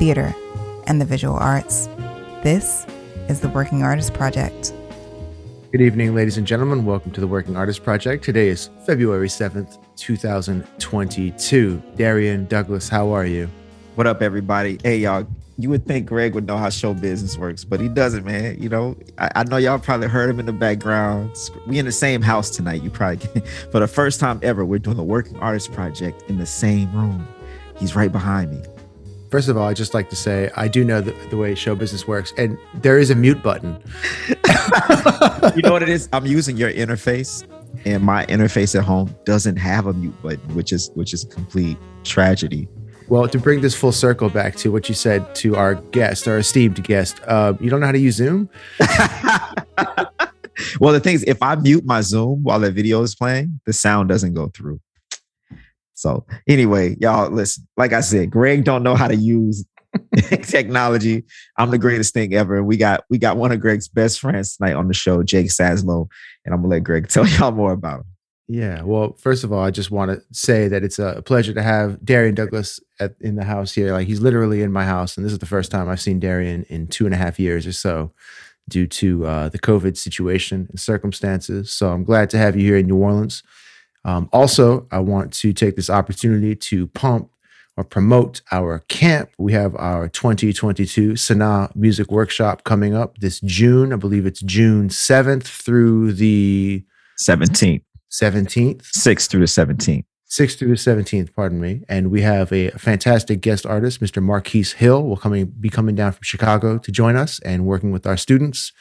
theater, and the visual arts. This is the Working Artist Project. Good evening, ladies and gentlemen. Welcome to the Working Artist Project. Today is February 7th, 2022. Darian Douglas, how are you? What up, everybody? Hey, y'all. You would think Greg would know how show business works, but he doesn't, man. You know, I, I know y'all probably heard him in the background. We in the same house tonight. You probably, for the first time ever, we're doing the Working Artist Project in the same room. He's right behind me. First of all, I just like to say I do know the, the way show business works, and there is a mute button. you know what it is? I'm using your interface, and my interface at home doesn't have a mute button, which is which is a complete tragedy. Well, to bring this full circle back to what you said to our guest, our esteemed guest, uh, you don't know how to use Zoom? well, the thing is, if I mute my Zoom while the video is playing, the sound doesn't go through. So anyway, y'all listen. Like I said, Greg don't know how to use technology. I'm the greatest thing ever. And we got we got one of Greg's best friends tonight on the show, Jake Saslow, and I'm gonna let Greg tell y'all more about him. Yeah. Well, first of all, I just want to say that it's a pleasure to have Darian Douglas at, in the house here. Like he's literally in my house, and this is the first time I've seen Darian in two and a half years or so, due to uh, the COVID situation and circumstances. So I'm glad to have you here in New Orleans. Um, also, I want to take this opportunity to pump or promote our camp. We have our 2022 Sanaa Music Workshop coming up this June. I believe it's June 7th through the 17th. 17th. 6th through the 17th. 6th through the 17th, pardon me. And we have a fantastic guest artist, Mr. Marquis Hill, will coming be coming down from Chicago to join us and working with our students.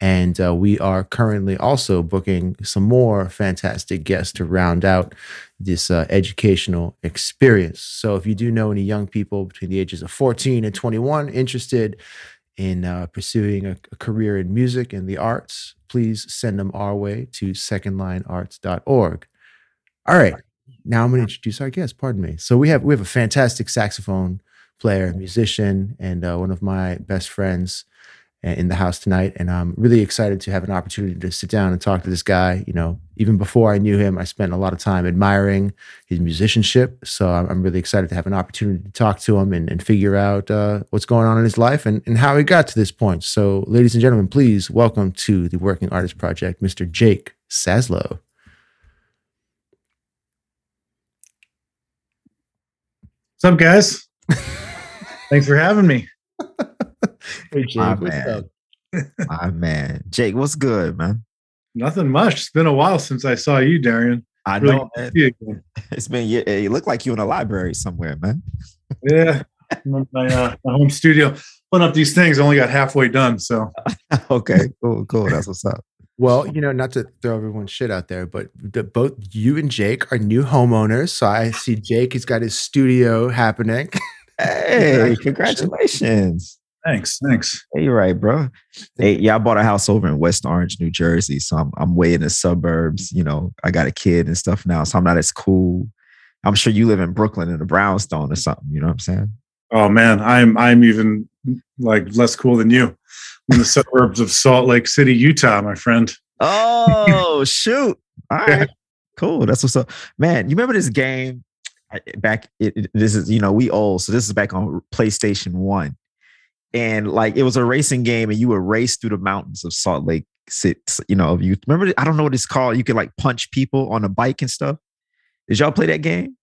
And uh, we are currently also booking some more fantastic guests to round out this uh, educational experience. So if you do know any young people between the ages of 14 and 21 interested in uh, pursuing a, a career in music and the arts, please send them our way to secondlinearts.org. All right. Now I'm going to introduce our guest. Pardon me. So we have we have a fantastic saxophone player, musician, and uh, one of my best friends in the house tonight. And I'm really excited to have an opportunity to sit down and talk to this guy. You know, even before I knew him, I spent a lot of time admiring his musicianship. So I'm, really excited to have an opportunity to talk to him and, and figure out uh, what's going on in his life and, and how he got to this point. So, ladies and gentlemen, please welcome to the Working Artist Project, Mr. Jake Saslow. What's up, guys? Thanks for having me. Hey, Jake, My what's man. up? My man. Jake, what's good, man? Nothing much. It's been a while since I saw you, Darian. I Really know, man. see you again. It's been you, you look like you in a library somewhere, man. Yeah, my, uh, my home studio putting up these things. Only got halfway done, so okay, cool, cool. That's what's up. Well, you know, not to throw everyone's shit out there, but the, both you and Jake are new homeowners. So I see Jake he's got his studio happening. Hey, congratulations. Thanks, thanks. Hey, you're right, bro. Hey, yeah, I bought a house over in West Orange, New Jersey. So I'm I'm way in the suburbs. You know, I got a kid and stuff now, so I'm not as cool. I'm sure you live in Brooklyn in a brownstone or something. You know what I'm saying? Oh man, I'm I'm even like less cool than you. I'm in the suburbs of Salt Lake City, Utah, my friend. Oh shoot! All right, cool. That's what's up, man. You remember this game back? It, it- this is you know we old, so this is back on PlayStation One, and like it was a racing game, and you would race through the mountains of Salt Lake City. You know, you remember? I don't know what it's called. You could like punch people on a bike and stuff. Did y'all play that game?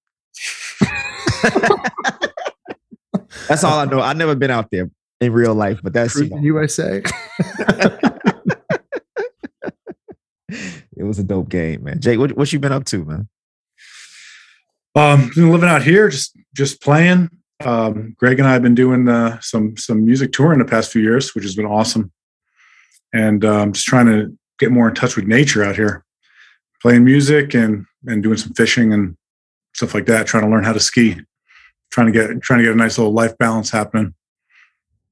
that's all I know. I've never been out there in real life, but that's you know, USA. it was a dope game, man. Jake, what what you been up to, man? Um, been living out here, just just playing. Um, Greg and I have been doing uh, some some music touring the past few years, which has been awesome. And um, just trying to get more in touch with nature out here, playing music and and doing some fishing and stuff like that. Trying to learn how to ski. trying to get trying to get a nice little life balance happening.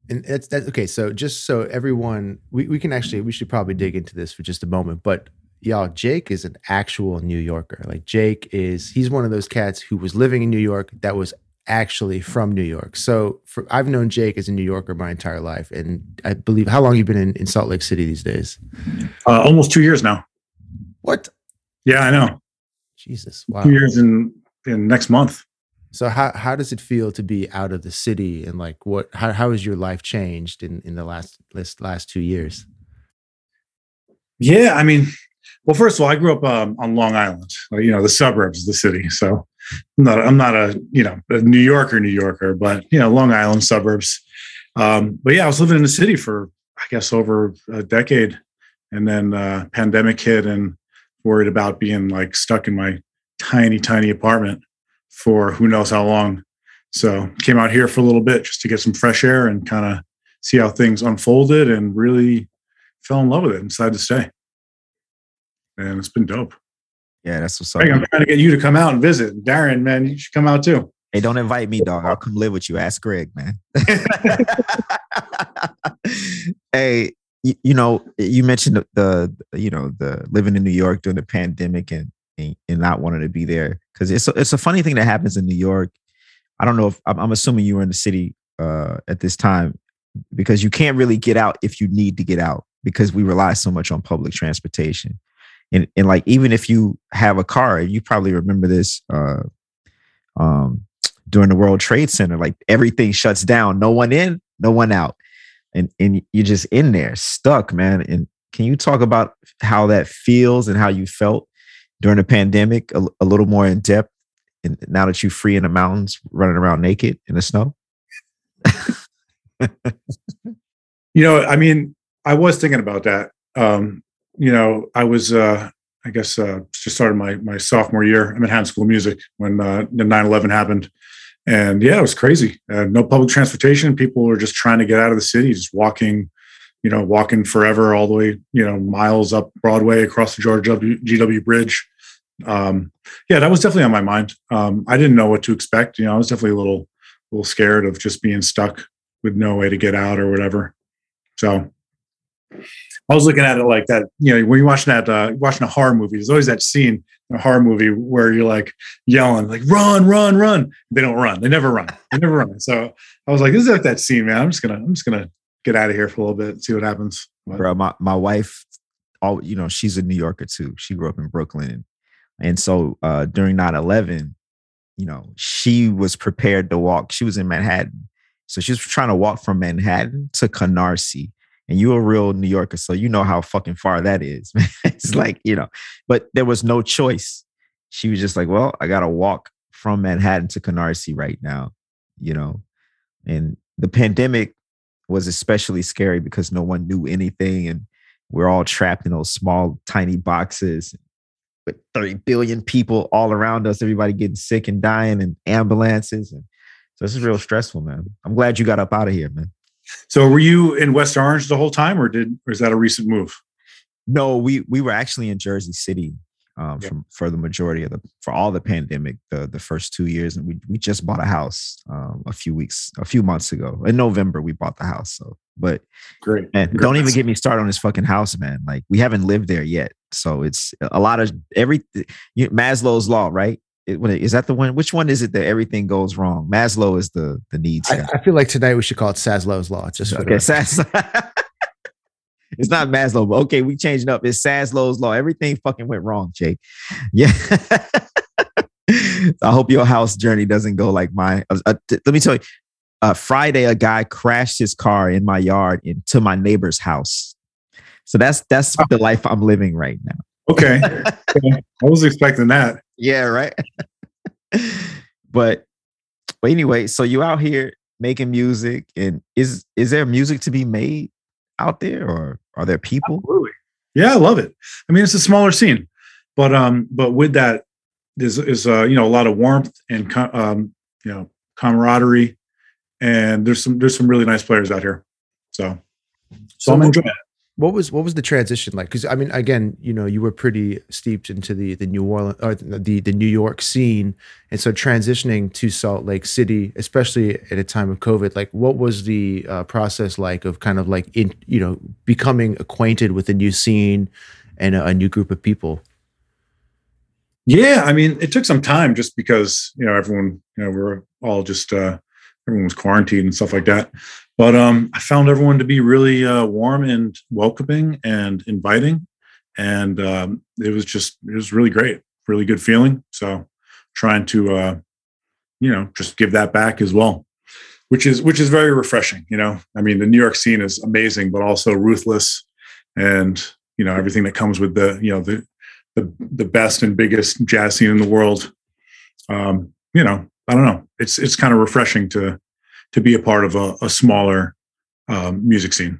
And that's that. Okay, so just so everyone, we, we can actually we should probably dig into this for just a moment. But y'all, Jake is an actual New Yorker. Like Jake is, he's one of those cats who was living in New York that was actually from New York. So for, I've known Jake as a New Yorker my entire life, and I believe how long you been in, in Salt Lake City these days? Uh, almost two years now. What? Yeah, I know. Jesus, wow. Two years in in next month. So how how does it feel to be out of the city and like what how how has your life changed in in the last last last two years? Yeah, I mean, well, first of all, I grew up um, on Long Island, you know, the suburbs of the city. So I'm not I'm not a you know a New Yorker New Yorker, but you know Long Island suburbs. Um, but yeah, I was living in the city for I guess over a decade, and then uh, pandemic hit, and worried about being like stuck in my tiny tiny apartment for who knows how long. So came out here for a little bit just to get some fresh air and kind of see how things unfolded, and really fell in love with it and decided to stay. And it's been dope. Yeah, that's what's up. Greg, I'm trying to get you to come out and visit. Darren, man, you should come out too. Hey, don't invite me, dog. I'll come live with you. Ask Greg, man. hey, you, you, know, you mentioned the, the, you know, the living in New York during the pandemic and and, and not wanting to be there because it's a, it's a funny thing that happens in New York. I don't know if I'm, I'm assuming you were in the city uh, at this time because you can't really get out if you need to get out because we rely so much on public transportation and and like even if you have a car, you probably remember this uh, um, during the World Trade Center, like everything shuts down, no one in, no one out, and and you're just in there stuck, man. And can you talk about how that feels and how you felt during the pandemic a, a little more in depth? And now that you're free in the mountains, running around naked in the snow. you know, I mean, I was thinking about that. Um, you know, I was, uh, I guess, uh, just started my my sophomore year. I'm at Manhattan School of Music when uh, the 9/11 happened, and yeah, it was crazy. Uh, no public transportation. People were just trying to get out of the city, just walking, you know, walking forever all the way, you know, miles up Broadway across the George W. GW Bridge. Um, yeah, that was definitely on my mind. Um, I didn't know what to expect. You know, I was definitely a little, a little scared of just being stuck with no way to get out or whatever. So I was looking at it like that. You know, when you're watching that, uh, watching a horror movie, there's always that scene in a horror movie where you're like yelling, like "Run, run, run!" They don't run. They never run. They never run. So I was like, "This is like that scene, man. I'm just gonna, I'm just gonna get out of here for a little bit, and see what happens." But, Bro, my my wife, all you know, she's a New Yorker too. She grew up in Brooklyn, and, so uh, during 9/11, you know, she was prepared to walk. She was in Manhattan, so she was trying to walk from Manhattan to Canarsie and you're a real New Yorker, so you know how fucking far that is. it's like, you know, but there was no choice. She was just like, well, I got to walk from Manhattan to Canarsie right now, you know. And the pandemic was especially scary because no one knew anything and we're all trapped in those small, tiny boxes with 30 billion people all around us, everybody getting sick and dying and ambulances. And so this is real stressful, man. I'm glad you got up out of here, man. So were you in West Orange the whole time, or did or is that a recent move? No, we we were actually in Jersey City um, yeah. from for the majority of the for all the pandemic the the first two years, and we we just bought a house um, a few weeks a few months ago in November. We bought the house, so but great. Man, great. don't even get me started on this fucking house, man. Like we haven't lived there yet, so it's a lot of every you, Maslow's law, right? Is that the one? Which one is it that everything goes wrong? Maslow is the the needs. I, I, feel like tonight we should call it Saslow's law. Just for okay, Sas- it's not Maslow, but okay, we changed up. It's Saslow's law. Everything fucking went wrong, Jake. Yeah. I hope your house journey doesn't go like mine. Uh, uh, t- let me tell you. Uh, Friday, a guy crashed his car in my yard into my neighbor's house. So that's that's the life I'm living right now. Okay. I was expecting that. Yeah, right. but but anyway, so you out here making music and is is there music to be made out there or are there people? Absolutely. Yeah, I love it. I mean, it's a smaller scene, but um, but with that, there's is uh, you know a lot of warmth and um, you know camaraderie, and there's some there's some really nice players out here. So, so, so I'm enjoying it. What was what was the transition like? Because I mean, again, you know, you were pretty steeped into the the New Orleans or the the New York scene, and so transitioning to Salt Lake City, especially at a time of COVID, like what was the uh, process like of kind of like in you know becoming acquainted with a new scene and a, a new group of people? Yeah, I mean, it took some time just because you know everyone, you know, we're all just uh, everyone was quarantined and stuff like that. But um, I found everyone to be really uh, warm and welcoming and inviting, and um, it was just it was really great, really good feeling. So trying to uh, you know just give that back as well, which is which is very refreshing. You know, I mean, the New York scene is amazing, but also ruthless, and you know everything that comes with the you know the the the best and biggest jazz scene in the world. Um, you know, I don't know. It's it's kind of refreshing to to be a part of a, a smaller um, music scene.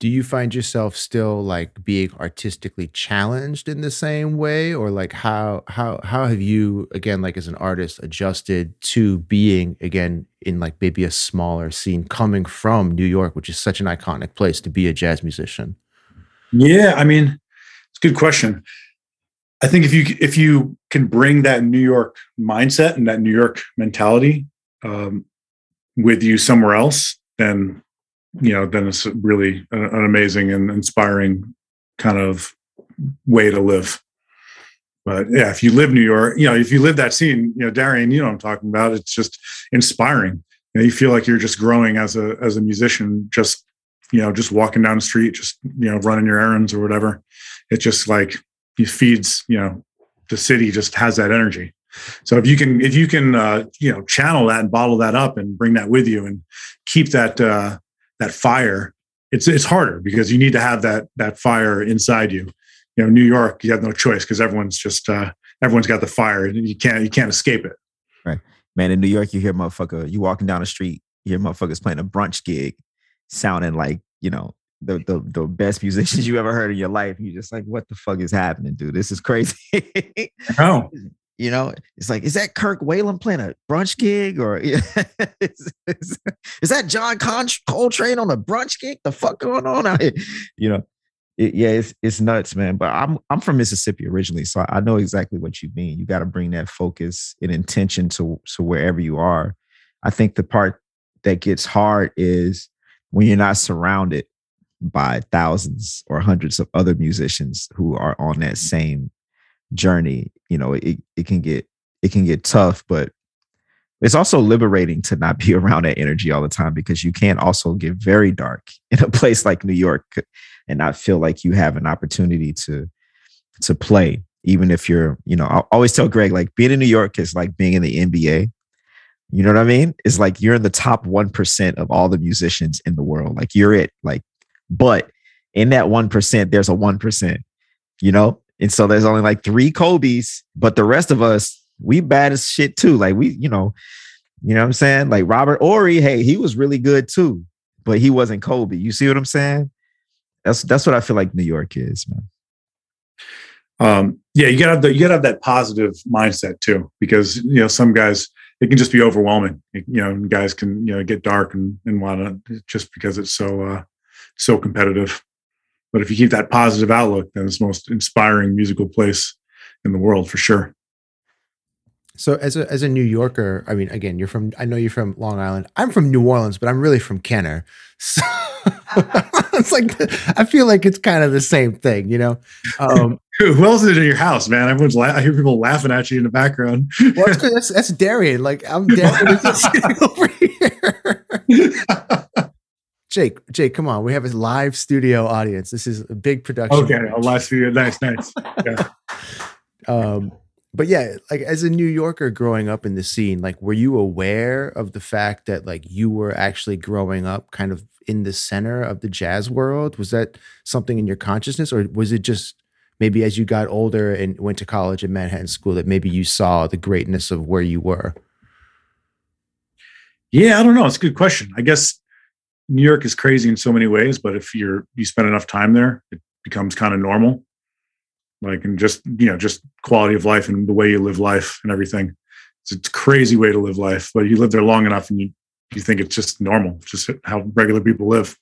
Do you find yourself still like being artistically challenged in the same way, or like how how how have you again like as an artist adjusted to being again in like maybe a smaller scene coming from New York, which is such an iconic place to be a jazz musician? Yeah, I mean, it's a good question. I think if you if you can bring that New York mindset and that New York mentality um, with you somewhere else, then you know then it's really an, amazing and inspiring kind of way to live. But yeah, if you live New York, you know, if you live that scene, you know, Darian, you know I'm talking about. It's just inspiring. You know, you feel like you're just growing as a as a musician, just you know, just walking down the street, just you know, running your errands or whatever. It's just like it feeds, you know, the city just has that energy. So if you can, if you can, uh, you know, channel that and bottle that up and bring that with you and keep that uh, that fire, it's it's harder because you need to have that that fire inside you. You know, New York, you have no choice because everyone's just uh, everyone's got the fire and you can't you can't escape it. Right, man. In New York, you hear motherfucker, you walking down the street, you hear motherfuckers playing a brunch gig, sounding like you know the, the the best musicians you ever heard in your life. You're just like, what the fuck is happening, dude? This is crazy. oh. You know, it's like, is that Kirk Whalum playing a brunch gig, or is, is, is that John Con- Coltrane on a brunch gig? The fuck going on out here? You know, it, yeah, it's it's nuts, man. But I'm I'm from Mississippi originally, so I know exactly what you mean. You got to bring that focus and intention to to wherever you are. I think the part that gets hard is when you're not surrounded by thousands or hundreds of other musicians who are on that same journey you know it, it can get it can get tough but it's also liberating to not be around that energy all the time because you can also get very dark in a place like new york and not feel like you have an opportunity to to play even if you're you know i always tell greg like being in new york is like being in the nba you know what i mean? It's like you're in the top 1% of all the musicians in the world. Like you're it. Like but in that 1%, there's a 1%, you know? And so there's only like three Kobe's, but the rest of us, we bad as shit too. Like we, you know, you know what I'm saying? Like Robert Horry, hey, he was really good too, but he wasn't Kobe. You see what I'm saying? That's that's what I feel like New York is, man. Um, yeah, you gotta have the, you gotta have that positive mindset too, because you know some guys it can just be overwhelming. You know, guys can you know get dark and and want to just because it's so uh, so competitive. But if you keep that positive outlook, then it's the most inspiring musical place in the world for sure. So as a as a New Yorker, I mean, again, you're from I know you're from Long Island. I'm from New Orleans, but I'm really from Kenner. So it's like I feel like it's kind of the same thing, you know. Um, Who else is in your house, man? Everyone's la- I hear people laughing at you in the background. well, that's, that's, that's Darian. Like I'm Darian over here. Jake, Jake, come on. We have a live studio audience. This is a big production. Okay, a live studio. Nice, nice. Yeah. um, but yeah, like as a New Yorker growing up in the scene, like were you aware of the fact that like you were actually growing up kind of in the center of the jazz world? Was that something in your consciousness or was it just maybe as you got older and went to college in Manhattan School that maybe you saw the greatness of where you were? Yeah, I don't know. It's a good question. I guess New York is crazy in so many ways, but if you're you spend enough time there, it becomes kind of normal. Like and just you know, just quality of life and the way you live life and everything. It's a crazy way to live life, but you live there long enough and you you think it's just normal, just how regular people live.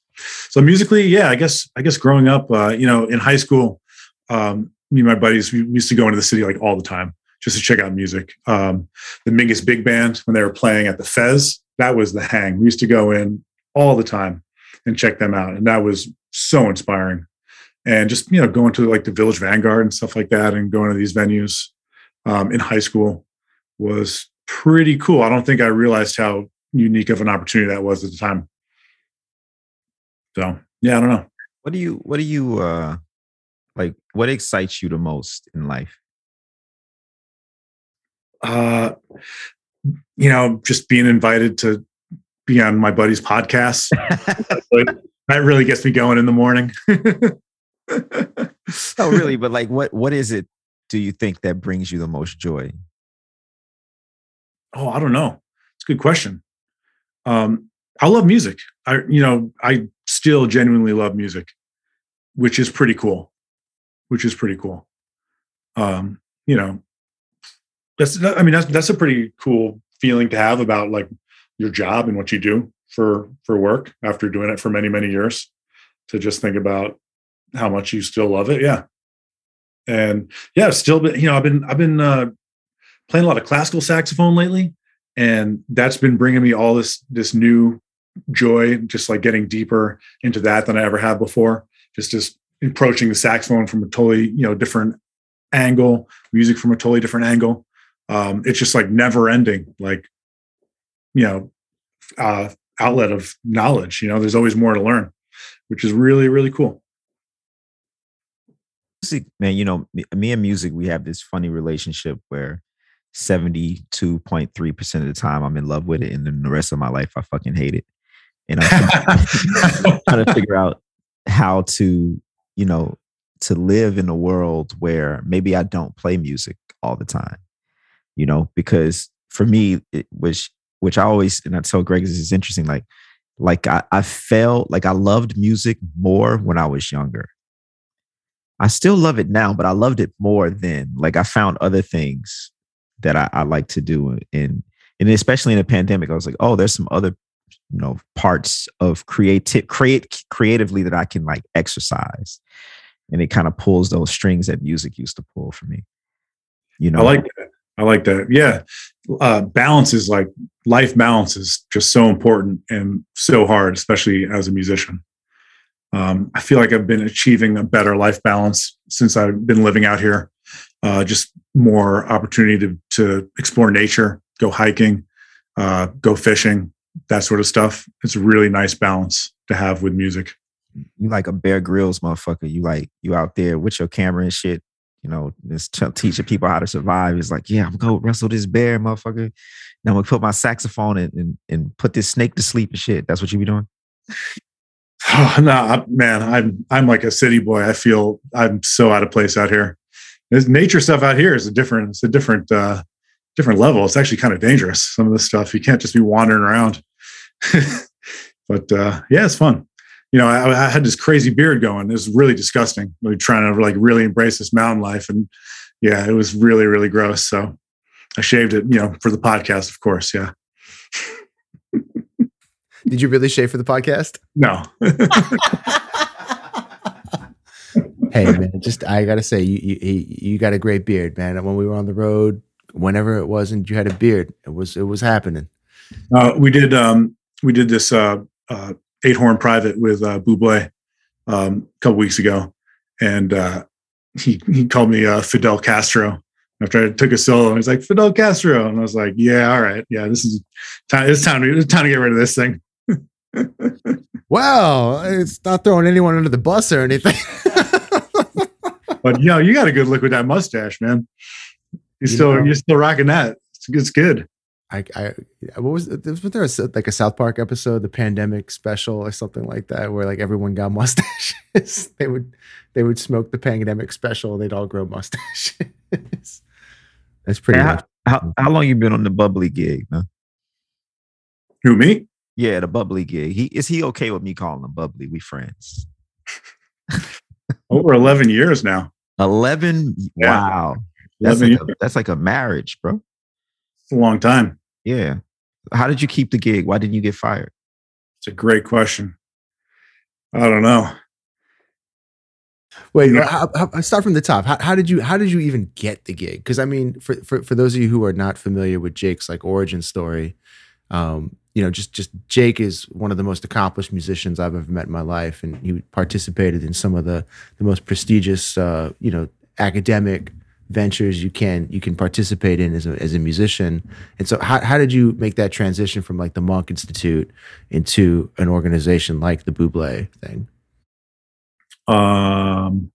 so musically, yeah, I guess I guess growing up, uh, you know, in high school, um, me and my buddies we used to go into the city like all the time just to check out music. Um, the Mingus Big Band when they were playing at the Fez, that was the hang. We used to go in all the time and check them out, and that was so inspiring. And just you know, going to like the Village Vanguard and stuff like that, and going to these venues um, in high school was pretty cool. I don't think I realized how unique of an opportunity that was at the time. So yeah, I don't know. What do you what do you uh like what excites you the most in life? Uh you know, just being invited to be on my buddy's podcast. that really gets me going in the morning. oh, really? But like what what is it do you think that brings you the most joy? Oh, I don't know. It's a good question. Um, I love music. I, you know, I still genuinely love music, which is pretty cool. Which is pretty cool. Um, you know, that's. I mean, that's that's a pretty cool feeling to have about like your job and what you do for for work after doing it for many many years. To just think about how much you still love it. Yeah, and yeah, still. Been, you know, I've been I've been uh, playing a lot of classical saxophone lately, and that's been bringing me all this this new joy, just like getting deeper into that than I ever have before. Just just approaching the saxophone from a totally you know different angle, music from a totally different angle. Um, it's just like never ending, like you know, uh, outlet of knowledge. You know, there's always more to learn, which is really really cool. Music, man. You know, me and music, we have this funny relationship where 72.3% of the time I'm in love with it. And then the rest of my life, I fucking hate it and I'm trying to figure out how to, you know, to live in a world where maybe I don't play music all the time, you know, because for me, it, which which I always and I tell Greg this is interesting, like like I, I felt like I loved music more when I was younger. I still love it now, but I loved it more then. Like I found other things that I, I like to do, and and especially in a pandemic, I was like, oh, there's some other you know parts of creative create creatively that I can like exercise, and it kind of pulls those strings that music used to pull for me. You know, I like that. I like that. Yeah, uh, balance is like life balance is just so important and so hard, especially as a musician. Um, I feel like I've been achieving a better life balance since I've been living out here. Uh, just more opportunity to to explore nature, go hiking, uh, go fishing, that sort of stuff. It's a really nice balance to have with music. You like a Bear Grylls motherfucker. You like you out there with your camera and shit. You know, just t- teaching people how to survive. It's like, yeah, I'm gonna go wrestle this bear, motherfucker. Now I'm gonna put my saxophone and, and, and put this snake to sleep and shit. That's what you be doing. Oh, no, man, I'm I'm like a city boy. I feel I'm so out of place out here. This nature stuff out here is a different, it's a different uh, different level. It's actually kind of dangerous. Some of this stuff you can't just be wandering around. but uh, yeah, it's fun. You know, I, I, had this crazy beard going. It was really disgusting. Like trying to like really embrace this mountain life, and yeah, it was really really gross. So I shaved it. You know, for the podcast, of course. Yeah. Did you really shave for the podcast? No. hey man, just I gotta say, you, you you got a great beard, man. When we were on the road, whenever it was and you had a beard. It was it was happening. Uh, we did um, we did this uh, uh, eight horn private with uh, Buble um, a couple weeks ago, and uh, he he called me uh, Fidel Castro after I took a solo. And He's like Fidel Castro, and I was like, yeah, all right, yeah, this is time. It's time to it's time to get rid of this thing. well, it's not throwing anyone under the bus or anything. but you know, you got a good look with that mustache, man. You still know, you're still rocking that. It's, it's good. I, I what was was there a, like a South Park episode, the pandemic special or something like that, where like everyone got mustaches. they would they would smoke the pandemic special. And they'd all grow mustaches. That's pretty. How, how, how long you been on the bubbly gig, man? Who me? Yeah, the bubbly gig. He is he okay with me calling him bubbly? We friends. Over eleven years now. Eleven. Yeah. Wow. That's like, a, that's like a marriage, bro. It's a long time. Yeah. How did you keep the gig? Why didn't you get fired? It's a great question. I don't know. Wait, Yeah. how, how, start from the top. How, how did you how did you even get the gig? Because I mean, for, for for those of you who are not familiar with Jake's like origin story, um, you know, just just Jake is one of the most accomplished musicians I've ever met in my life, and he participated in some of the the most prestigious, uh, you know, academic ventures you can you can participate in as a as a musician. And so, how how did you make that transition from like the Monk Institute into an organization like the Buble thing? Um,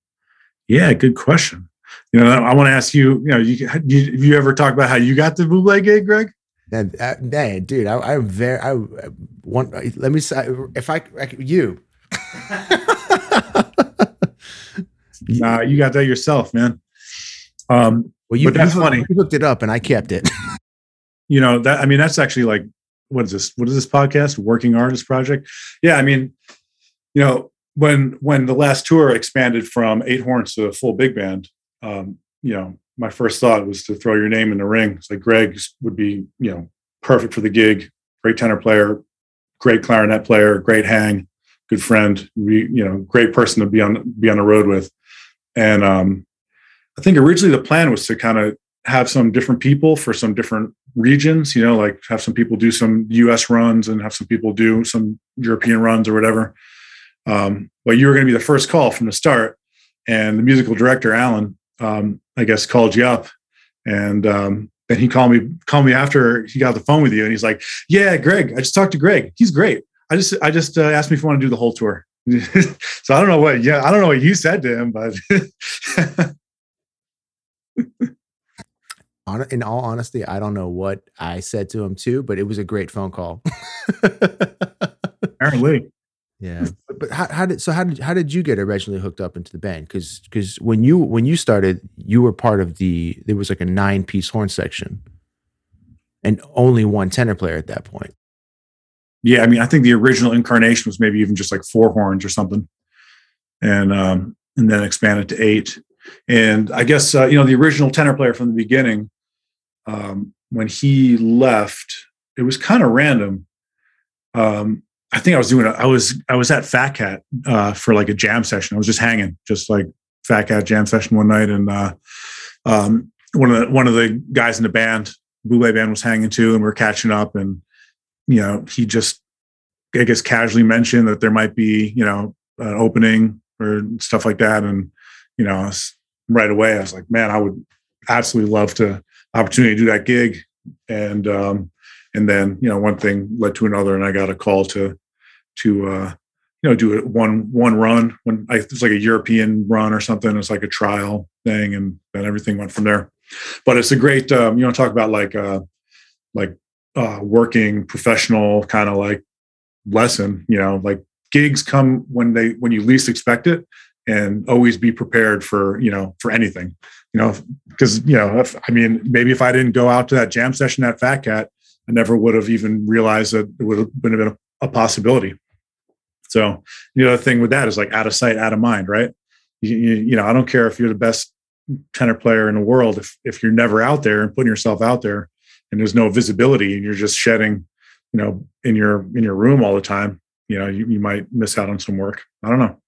yeah, good question. You know, I want to ask you. You know, you, you you ever talk about how you got the Buble gig, Greg? And uh, man, dude, I, I'm very. I want. Let me say, if I, I you. Nah, you got that yourself, man. Um, well, you, but that's you, funny. You looked it up, and I kept it. you know that. I mean, that's actually like what is this? What is this podcast? Working Artist Project? Yeah, I mean, you know, when when the last tour expanded from eight horns to a full big band, um, you know, my first thought was to throw your name in the ring. It's like Greg would be, you know, perfect for the gig. Great tenor player, great clarinet player, great hang, good friend. We, you know, great person to be on be on the road with. And um, I think originally the plan was to kind of have some different people for some different regions. You know, like have some people do some U.S. runs and have some people do some European runs or whatever. Um, but you were going to be the first call from the start, and the musical director Alan um, I guess called you up and um, then he called me called me after he got the phone with you and he's like, yeah, Greg, I just talked to Greg. He's great. I just I just uh, asked me if you want to do the whole tour. so I don't know what yeah I don't know what you said to him, but in all honesty, I don't know what I said to him too, but it was a great phone call. apparently. Yeah, but, how, how, did so how did how did you get originally hooked up into the band? Because because when you when you started, you were part of the there was like a nine piece horn section, and only one tenor player at that point. Yeah, I mean, I think the original incarnation was maybe even just like four horns or something, and um, and then expanded to eight. And I guess uh, you know the original tenor player from the beginning, um, when he left, it was kind of random. Um, I think I was doing. A, I was I was at Fat Cat uh, for like a jam session. I was just hanging, just like Fat Cat jam session one night, and uh, um, one of the one of the guys in the band, Buble band, was hanging too, and we are catching up. And you know, he just I guess casually mentioned that there might be you know an opening or stuff like that, and you know, I was, right away. I was like, man, I would absolutely love to opportunity to do that gig, and um, and then you know one thing led to another and i got a call to to uh you know do it one one run when I, like a european run or something. It's like a trial thing and then everything went from there. But it's a great um you know talk about like uh like uh working professional kind of like lesson you know like gigs come when they when you least expect it and always be prepared for you know for anything you know because you know if, i mean maybe if i didn't go out to that jam session at fat cat I never would have even realized that it would have been a, a possibility. So the other thing with that is like out of sight, out of mind, right? You, you, you, know, I don't care if you're the best tenor player in the world. If if you're never out there and putting yourself out there, and there's no visibility, and you're just shedding, you know, in your in your room all the time, you know, you, you might miss out on some work. I don't know.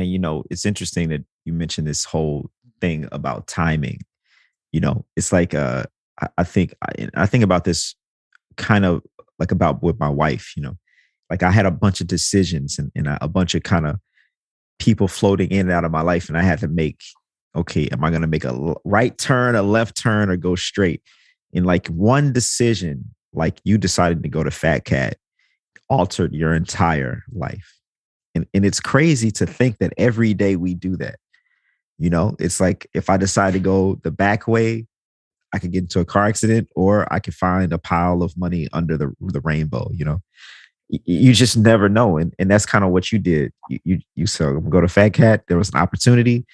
And you know, it's interesting that you mentioned this whole thing about timing. You know, it's like uh I, think I, I think about this kind of like about with my wife, you know, like I had a bunch of decisions and, and a bunch of kind of people floating in and out of my life, and I had to make okay, am I going to make a right turn, a left turn, or go straight? In like one decision, like you decided to go to Fat Cat, altered your entire life. And, and it's crazy to think that every day we do that. You know, it's like if I decide to go the back way, I could get into a car accident or I could find a pile of money under the the rainbow, you know. You just never know. And, and that's kind of what you did. You you, you so go to Fat Cat, there was an opportunity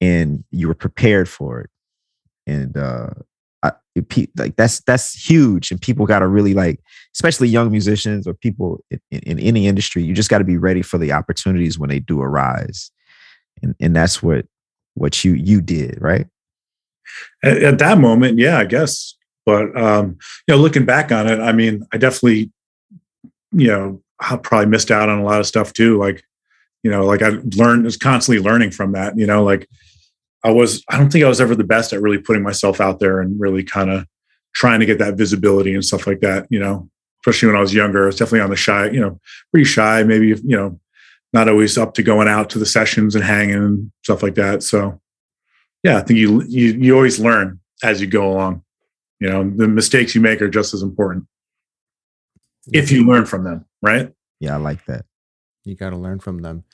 and you were prepared for it. And uh I, like that's that's huge and people got to really like especially young musicians or people in, in, in any industry you just got to be ready for the opportunities when they do arise and and that's what what you you did right at, at that moment, yeah, I guess. But um, you know, looking back on it, I mean, I definitely, you know, I probably missed out on a lot of stuff too. Like, you know, like I learned was constantly learning from that. You know, like I was, I don't think I was ever the best at really putting myself out there and really kind of trying to get that visibility and stuff like that. You know, especially when I was younger, I was definitely on the shy, you know, pretty shy, maybe, you know, not always up to going out to the sessions and hanging and stuff like that. So yeah, I think you, you, you always learn as you go along. You know, the mistakes you make are just as important if you learn from them, right? Yeah, I like that. You got to learn from them.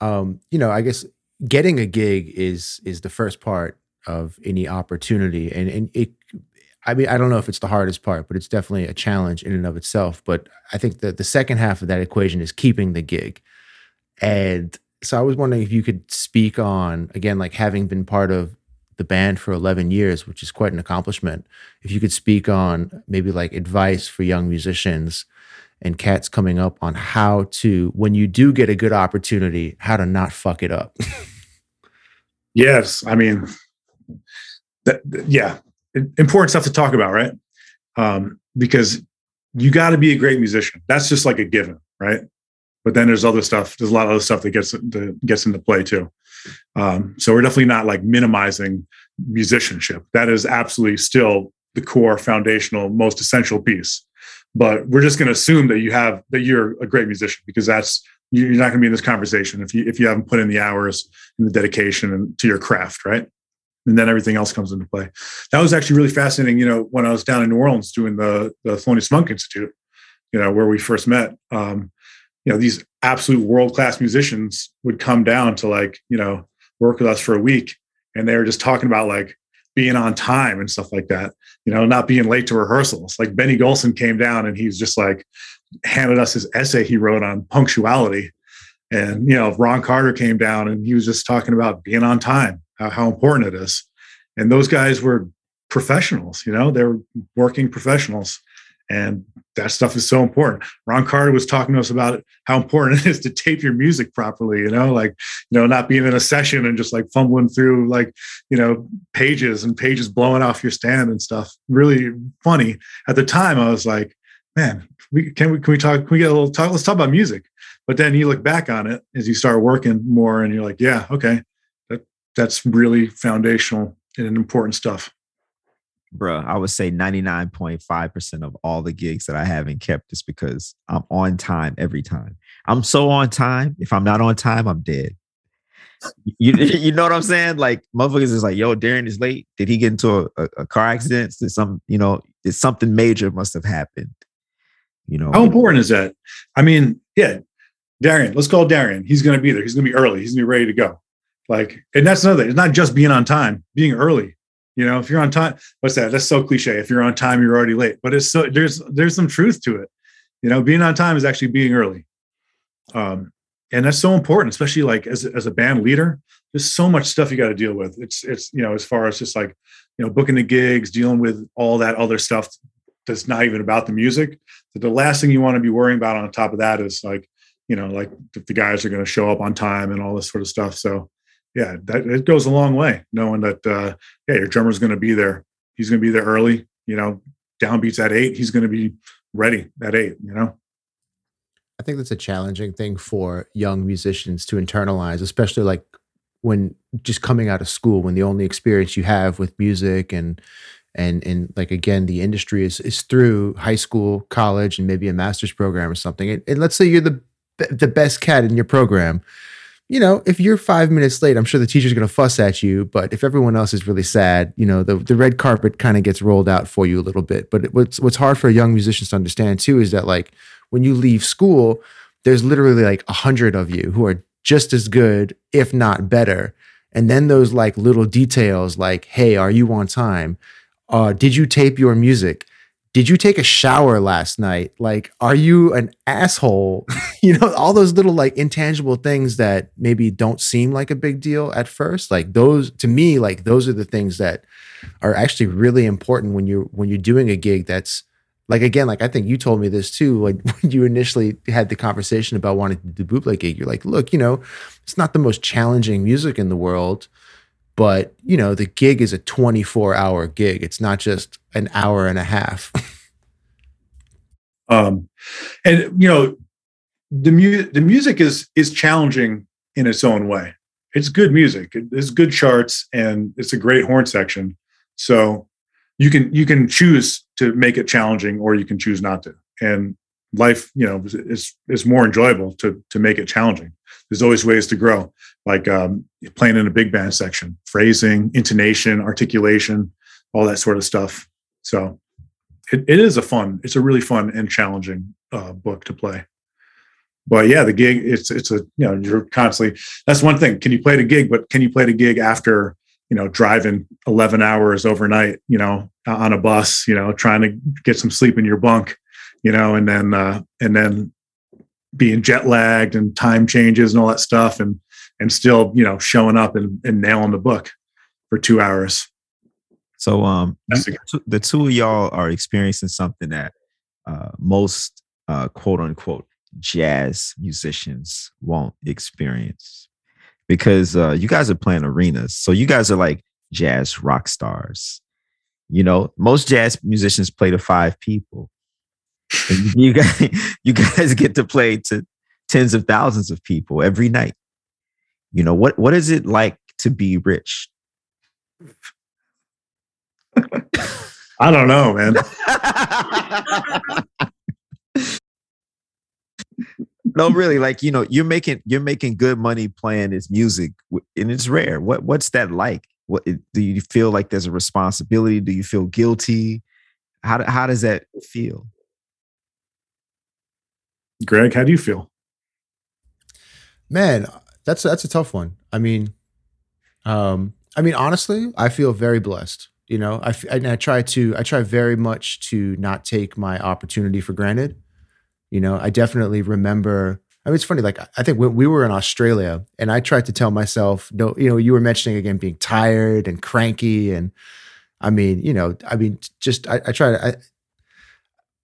Um, you know, I guess getting a gig is is the first part of any opportunity, and and it. I mean, I don't know if it's the hardest part, but it's definitely a challenge in and of itself. But I think that the second half of that equation is keeping the gig, and so I was wondering if you could speak on again, like having been part of the band for 11 years, which is quite an accomplishment. If you could speak on maybe like advice for young musicians and cats coming up on how to, when you do get a good opportunity, how to not fuck it up. yes. I mean, that, yeah, important stuff to talk about, right? Um, because you got to be a great musician. That's just like a given, right? But then there's other stuff. There's a lot of other stuff that gets that gets into play too. Um, so we're definitely not like minimizing musicianship. That is absolutely still the core, foundational, most essential piece. But we're just going to assume that you have that you're a great musician because that's you're not going to be in this conversation if you if you haven't put in the hours and the dedication and to your craft, right? And then everything else comes into play. That was actually really fascinating. You know, when I was down in New Orleans doing the the Thelonious Monk Institute, you know, where we first met. Um, you know these absolute world class musicians would come down to like you know work with us for a week and they were just talking about like being on time and stuff like that you know not being late to rehearsals. Like benny golson came down and he's just like handed us his essay he wrote on punctuality. And you know ron carter came down and he was just talking about being on time how, how important it is. And those guys were professionals you know they were working professionals. And that stuff is so important. Ron Carter was talking to us about how important it is to tape your music properly, you know, like, you know, not being in a session and just like fumbling through like, you know, pages and pages blowing off your stand and stuff. Really funny. At the time, I was like, man, we can we can we talk, can we get a little talk? Let's talk about music. But then you look back on it as you start working more and you're like, yeah, okay. That that's really foundational and important stuff bro, I would say 99.5% of all the gigs that I haven't kept is because I'm on time every time. I'm so on time. If I'm not on time, I'm dead. You, you know what I'm saying? Like motherfuckers is like, yo, Darren is late. Did he get into a, a car accident? Did some, you know, did something major must have happened? You know, how important is that? I mean, yeah, Darian, let's call Darian. He's to be there. He's to be early. He's to be ready to go. Like, and that's another thing. It's not just being on time, being early. You know, if you're on time, what's that? That's so cliche. If you're on time, you're already late. But it's so there's there's some truth to it. You know, being on time is actually being early. Um, and that's so important, especially like as, as a band leader. There's so much stuff you got to deal with. It's it's you know, as far as just like, you know, booking the gigs, dealing with all that other stuff that's not even about the music. That the last thing you want to be worrying about on top of that is like, you know, like if the guys are going to show up on time and all this sort of stuff. So yeah, that it goes a long way knowing that uh, yeah, your drummer's going to be there. He's going to be there early. You know, downbeats at eight. He's going to be ready at eight. You know. I think that's a challenging thing for young musicians to internalize, especially like when just coming out of school, when the only experience you have with music and and and like again, the industry is is through high school, college, and maybe a master's program or something. And, and let's say you're the the best cat in your program you know, if you're five minutes late, I'm sure the teacher's going to fuss at you. But if everyone else is really sad, you know, the, the red carpet kind of gets rolled out for you a little bit. But what's what's hard for young musicians to understand too is that like when you leave school, there's literally like a hundred of you who are just as good, if not better. And then those like little details, like, hey, are you on time? Uh, did you tape your music? Did you take a shower last night? Like, are you an asshole? you know, all those little like intangible things that maybe don't seem like a big deal at first. Like those to me, like those are the things that are actually really important when you're when you're doing a gig that's like again, like I think you told me this too. Like when you initially had the conversation about wanting to do Buble gig, you're like, look, you know, it's not the most challenging music in the world but you know the gig is a 24 hour gig it's not just an hour and a half um and you know the mu- the music is is challenging in its own way. It's good music. It's good charts, and it's a great horn section. So you can you can choose to make it challenging, or you can choose not to. And life, you know, is is more enjoyable to to make it challenging. There's always ways to grow, like um, playing in a big band section, phrasing, intonation, articulation, all that sort of stuff. So it, it is a fun. It's a really fun and challenging uh, book to play but yeah, the gig, it's it's a you know you're constantly. That's one thing. Can you play the gig? But can you play the gig after you know driving 11 hours overnight? You know, on a bus. You know, trying to get some sleep in your bunk. You know, and then uh, and then being jet lagged and time changes and all that stuff, and and still you know showing up and, and nailing the book for two hours. So um, the two of y'all are experiencing something that uh, most uh, quote unquote jazz musicians won't experience because uh, you guys are playing arenas. So you guys are like jazz rock stars. You know, most jazz musicians play to five people. You guys, you guys get to play to tens of thousands of people every night. You know what? What is it like to be rich? I don't know, man. no, really, like you know, you're making you're making good money playing this music, and it's rare. What what's that like? What do you feel like? There's a responsibility. Do you feel guilty? How how does that feel? Greg, how do you feel? Man, that's that's a tough one. I mean, um, I mean, honestly, I feel very blessed. You know, I, I, I try to I try very much to not take my opportunity for granted. You know, I definitely remember. I mean, it's funny. Like I think when we were in Australia, and I tried to tell myself, no, you know, you were mentioning again being tired and cranky, and I mean, you know, I mean, just I, I try to. I,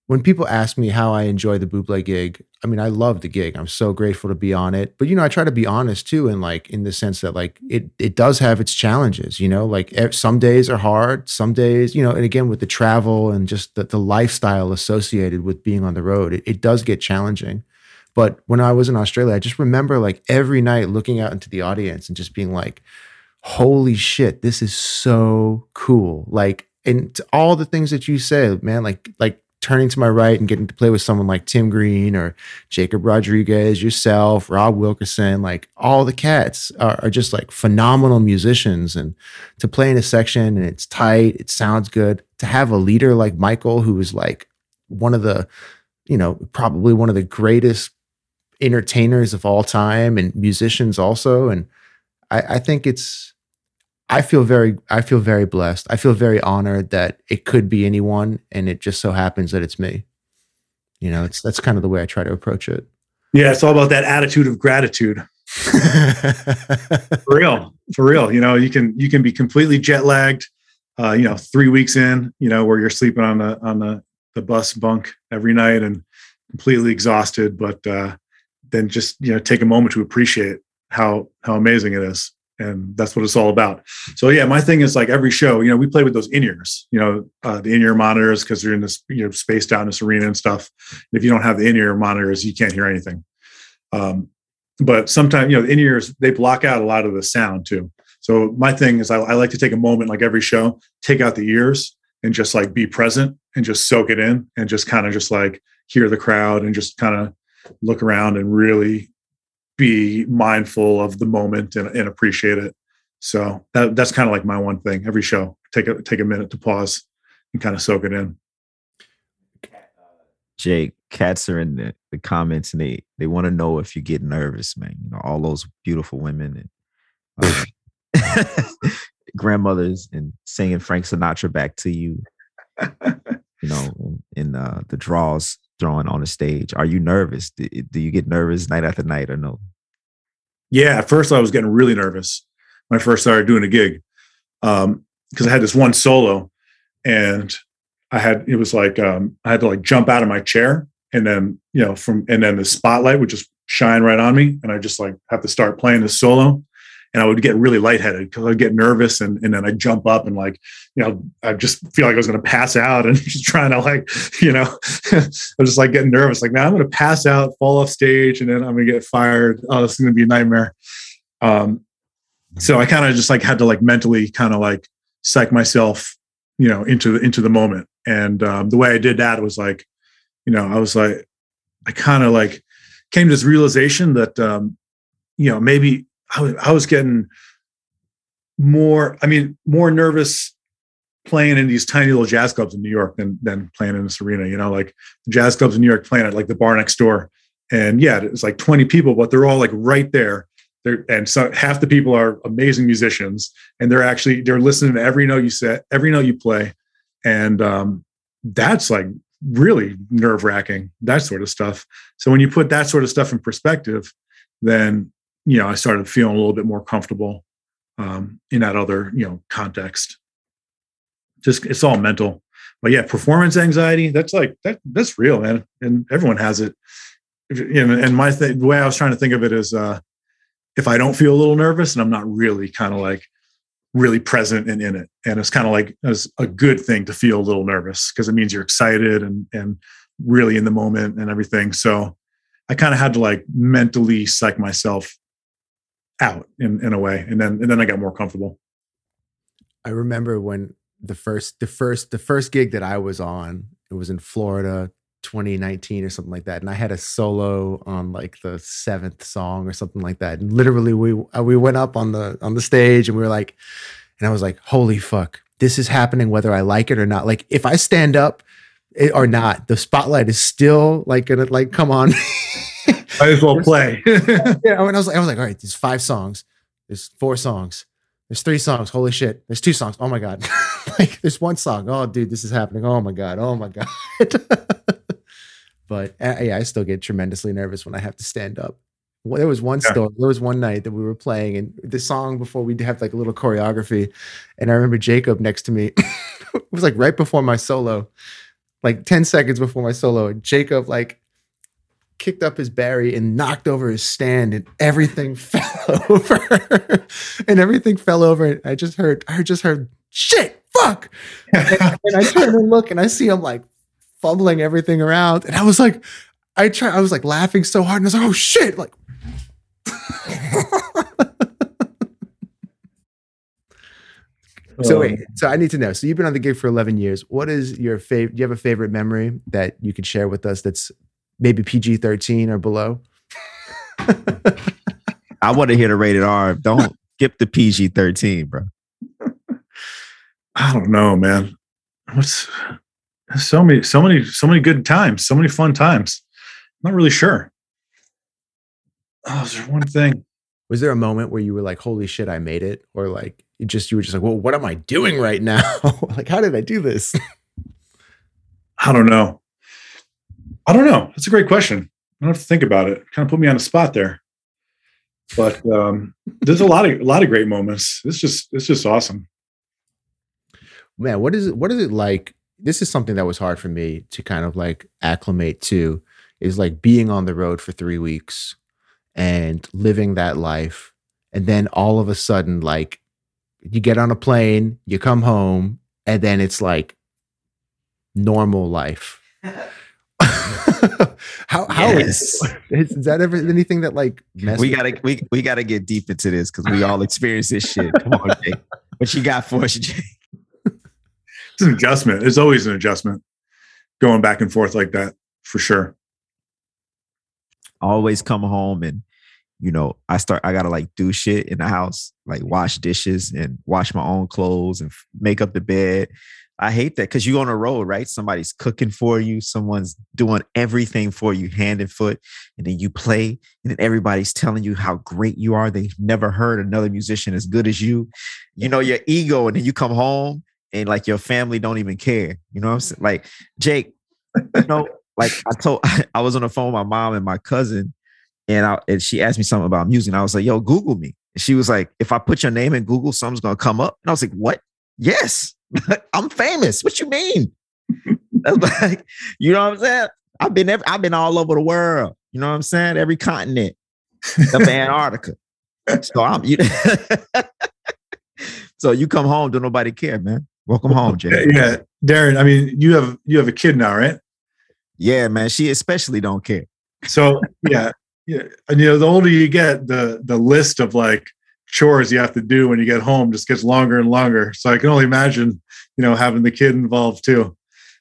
when people ask me how I enjoy the Buble gig, I mean, I love the gig. I'm so grateful to be on it. But you know, I try to be honest too, and like in the sense that like it it does have its challenges. You know, like some days are hard, some days, you know, and again with the travel and just the, the lifestyle associated with being on the road, it, it does get challenging. But when I was in Australia, I just remember like every night looking out into the audience and just being like, "Holy shit, this is so cool!" Like, and all the things that you said, man, like like turning to my right and getting to play with someone like Tim Green or Jacob Rodriguez, yourself, Rob Wilkerson, like all the cats are, are, just like phenomenal musicians. And to play in a section and it's tight, it sounds good. To have a leader like Michael, who is like one of the, you know, probably one of the greatest entertainers of all time and musicians also. And I, I think it's, I feel very I feel very blessed. I feel very honored that it could be anyone and it just so happens that it's me. You know, it's that's kind of the way I try to approach it. Yeah, it's all about that attitude of gratitude. for real. For real. You know, you can you can be completely jet lagged uh, you know, 3 weeks in, you know, where you're sleeping on the on the the bus bunk every night and completely exhausted, but uh then just, you know, take a moment to appreciate how how amazing it is and that's what it's all about. So yeah, my thing is like every show, you know, we play with those in ears, you know, uh, the in ear monitors because you're in this, you know, spaced out in this arena and stuff. If you don't have the in ear monitors, you can't hear anything. Um, but sometimes, you know, the in ears they block out a lot of the sound too. So my thing is I, I like to take a moment, like every show, take out the ears and just like be present and just soak it in and just kind of just like hear the crowd and just kind of look around and really be mindful of the moment and, and appreciate it. So that, that's kind of like my one thing. Every show, take a take a minute to pause and kind of soak it in. Jake, cats are in the, the comments and they they want to know if you get nervous, man. You know, all those beautiful women and uh, grandmothers and singing Frank Sinatra back to you. You know, in, in uh, the draws throwing on the stage? Are you nervous? Do, do you get nervous night after night or no? Yeah, at first I was getting really nervous when I first started doing a gig because um, I had this one solo and I had it was like um, I had to like jump out of my chair and then you know from and then the spotlight would just shine right on me and I just like have to start playing the solo and I would get really lightheaded because I'd get nervous and, and then I'd jump up and like, you know, I just feel like I was going to pass out and just trying to like, you know, I'm just like getting nervous. Like, man, I'm going to pass out, fall off stage, and then I'm going to get fired. Oh, this is going to be a nightmare. Um, so I kind of just like had to like mentally kind of like psych myself, you know, into the, into the moment. And um, the way I did that was like, you know, I was like, I kind of like came to this realization that, um, you know, maybe I was, I was getting more, I mean, more nervous playing in these tiny little jazz clubs in New York than, than playing in this arena, you know, like jazz clubs in New York playing at like the bar next door. And yeah, it's like 20 people, but they're all like right there. They're, and so half the people are amazing musicians and they're actually, they're listening to every note you set, every note you play. And um, that's like really nerve wracking, that sort of stuff. So when you put that sort of stuff in perspective, then you know I started feeling a little bit more comfortable um, in that other you know context. Just it's all mental, but yeah, performance anxiety that's like that that's real, man, and everyone has it. If, you know, and my th- the way I was trying to think of it is, uh, if I don't feel a little nervous and I'm not really kind of like really present and in it. And it's kind of like it's a good thing to feel a little nervous because it means you're excited and and really in the moment and everything. So I kind of had to like mentally psych myself out in, in a way. And then and then I got more comfortable. I remember when the first the first the first gig that I was on, it was in Florida 2019 or something like that and i had a solo on like the seventh song or something like that and literally we uh, we went up on the on the stage and we were like and i was like holy fuck this is happening whether i like it or not like if i stand up or not the spotlight is still like gonna like come on might as well play yeah I was like i was like all right there's five songs there's four songs there's three songs holy shit there's two songs oh my god like there's one song oh dude this is happening oh my god oh my god but uh, yeah, I still get tremendously nervous when I have to stand up. Well, there was one yeah. story. There was one night that we were playing, and the song before we'd have like a little choreography, and I remember Jacob next to me. it was like right before my solo, like ten seconds before my solo, Jacob like kicked up his bari and knocked over his stand, and everything fell over, and everything fell over. And I just heard, I just heard, shit, fuck, and, and I turn and look, and I see him like fumbling everything around. And I was like, I try, I was like laughing so hard, and I was like, oh shit, like. so wait, um, so I need to know. So you've been on the gig for 11 years. What is your favorite? Do you have a favorite memory that you could share with us that's maybe PG 13 or below? I want to hear the rated R. Don't skip the PG 13, bro. I don't know, man. What's so many, so many, so many good times, so many fun times. I'm not really sure. Oh, is there one thing? Was there a moment where you were like, "Holy shit, I made it," or like, you just you were just like, "Well, what am I doing right now? like, how did I do this?" I don't know. I don't know. That's a great question. I don't have to think about it. Kind of put me on the spot there. But um, there's a lot of a lot of great moments. It's just it's just awesome. Man, what is it? What is it like this is something that was hard for me to kind of like acclimate to is like being on the road for three weeks and living that life. And then all of a sudden, like you get on a plane, you come home, and then it's like normal life. how how yes. is, is, that ever anything that like we gotta we, we gotta get deep into this because we all experience this shit. Come on, Jake. What you got for us, Jake? it's an adjustment. It's always an adjustment going back and forth like that for sure. always come home and you know, I start I gotta like do shit in the house, like wash dishes and wash my own clothes and make up the bed. I hate that because you're on a road, right? Somebody's cooking for you, someone's doing everything for you, hand and foot, and then you play, and then everybody's telling you how great you are. They've never heard another musician as good as you. You know, your ego, and then you come home and like your family don't even care. You know what I'm saying? Like Jake, you know, like I told I was on the phone with my mom and my cousin, and I and she asked me something about music. And I was like, yo, Google me. And she was like, if I put your name in Google, something's gonna come up. And I was like, what? Yes, I'm famous. What you mean? That's like, you know what I'm saying? I've been every, I've been all over the world. You know what I'm saying? Every continent, up Antarctica. so I'm you. so you come home, don't nobody care, man. Welcome home, Jay. Yeah, yeah, Darian. I mean, you have you have a kid now, right? Yeah, man. She especially don't care. So yeah, yeah. And you know, the older you get, the the list of like chores you have to do when you get home just gets longer and longer. So I can only imagine, you know, having the kid involved too.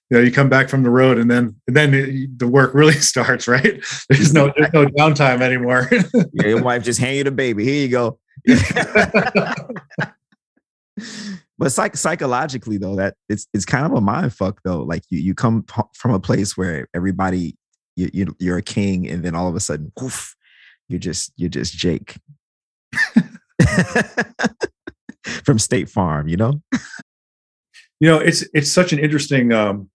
You know, you come back from the road and then and then it, the work really starts, right? There's no there's no downtime anymore. yeah, your wife just hand you the baby. Here you go. but psych- psychologically though that it's it's kind of a mind fuck though like you you come from a place where everybody you, you you're a king and then all of a sudden you're just you're just jake. From state farm you know? You know it's it's such an interesting um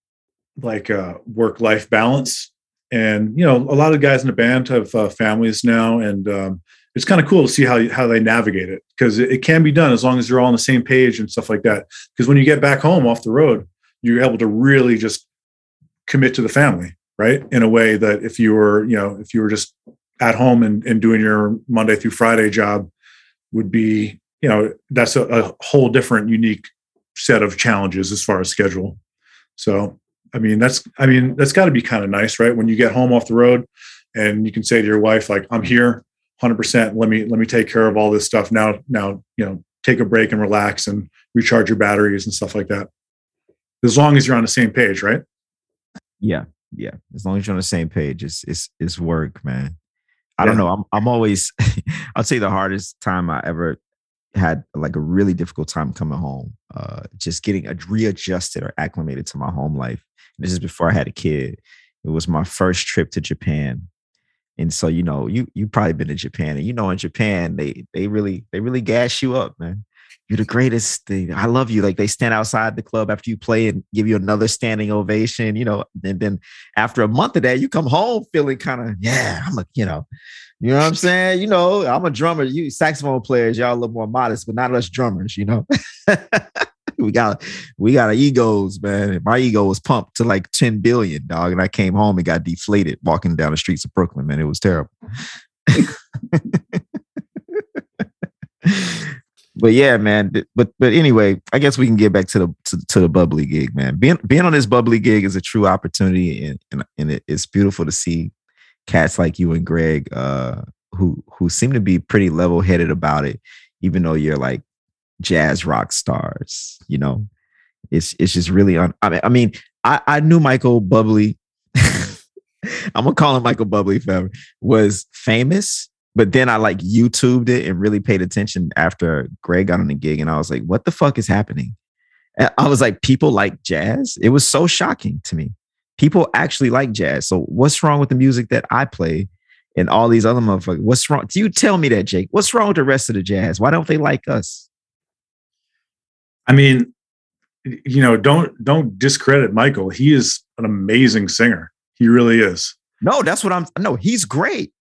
like uh work life balance. And you know a lot of guys in the band have uh, families now and um it's kind of cool to see how how they navigate it because it, it can be done as long as you're all on the same page and stuff like that. Because when you get back home off the road you're able to really just commit to the family right? In a way that if you were you know if you were just at home and, and doing your monday through friday job would be you know that's a, a whole different unique set of challenges as far as schedule. So i mean that's i mean that's got to be kind of nice right? When you get home off the road and you can say to your wife like i'm here 100% let me let me take care of all this stuff. Now now you know take a break and relax and recharge your batteries and stuff like that. As long as you're on the same page right? Yeah yeah as long as you're on the same page it's it's it's work man. I don't know i'm, I'm always i'll say the hardest time i ever had like a really difficult time coming home uh just getting a readjusted or acclimated to my home life. And this is before i had a kid. It was my first trip to japan. And so you know you you probably been to japan. And you know in japan they they really they really gas you up man you're the greatest thing. I love you. Like they stand outside the club after you play and give you another standing ovation, you know. And then after a month of that, you come home feeling kind of, yeah, I'm a, you know, you know what I'm saying? You know, I'm a drummer. You saxophone players, y'all a little more modest, but not us drummers, you know. we got we got our egos, man. My ego was pumped to like 10 billion, dog. And I came home and got deflated walking down the streets of Brooklyn, man. It was terrible. but yeah, man. But but anyway, I guess we can get back to the to, to, the bubbly gig, man. Being being on this bubbly gig is a true opportunity, and and, and it, it's beautiful to see cats like you and Greg, uh, who who seem to be pretty level headed about it, even though you're like jazz rock stars. You know, it's it's just really on. I mean, I mean, I, I knew Michael Bubbly. I'm gonna call him Michael Bubbly forever. Was famous but then I like YouTubed it and really paid attention after Greg got on the gig, and I was like, "What the fuck is happening?" And I was like, "People like jazz." It was so shocking to me. People actually like jazz. So what's wrong with the music that I play and all these other motherfuckers? What's wrong? Do you tell me that, Jake? What's wrong with the rest of the jazz? Why don't they like us? I mean, you know, don't don't discredit Michael. He is an amazing singer. He really is. No, that's what I'm. No, he's great.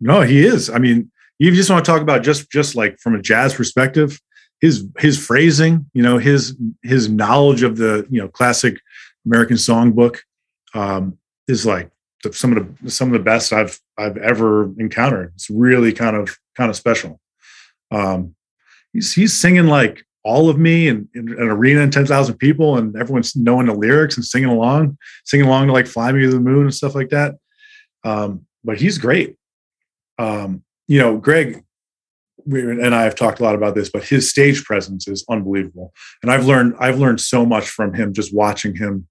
No, he is. I mean, you just want to talk about just just like from a jazz perspective, his his phrasing, you know, his his knowledge of the you know classic American songbook um, is like some of the some of the best I've I've ever encountered. It's really kind of kind of special. Um, he's he's singing like all of me and in an arena and 10,000 people and everyone's knowing the lyrics and singing along, singing along to like fly me to the moon and stuff like that. Um, but he's great um, you know, Greg and I have talked a lot about this, but his stage presence is unbelievable. And I've learned I've learned so much from him just watching him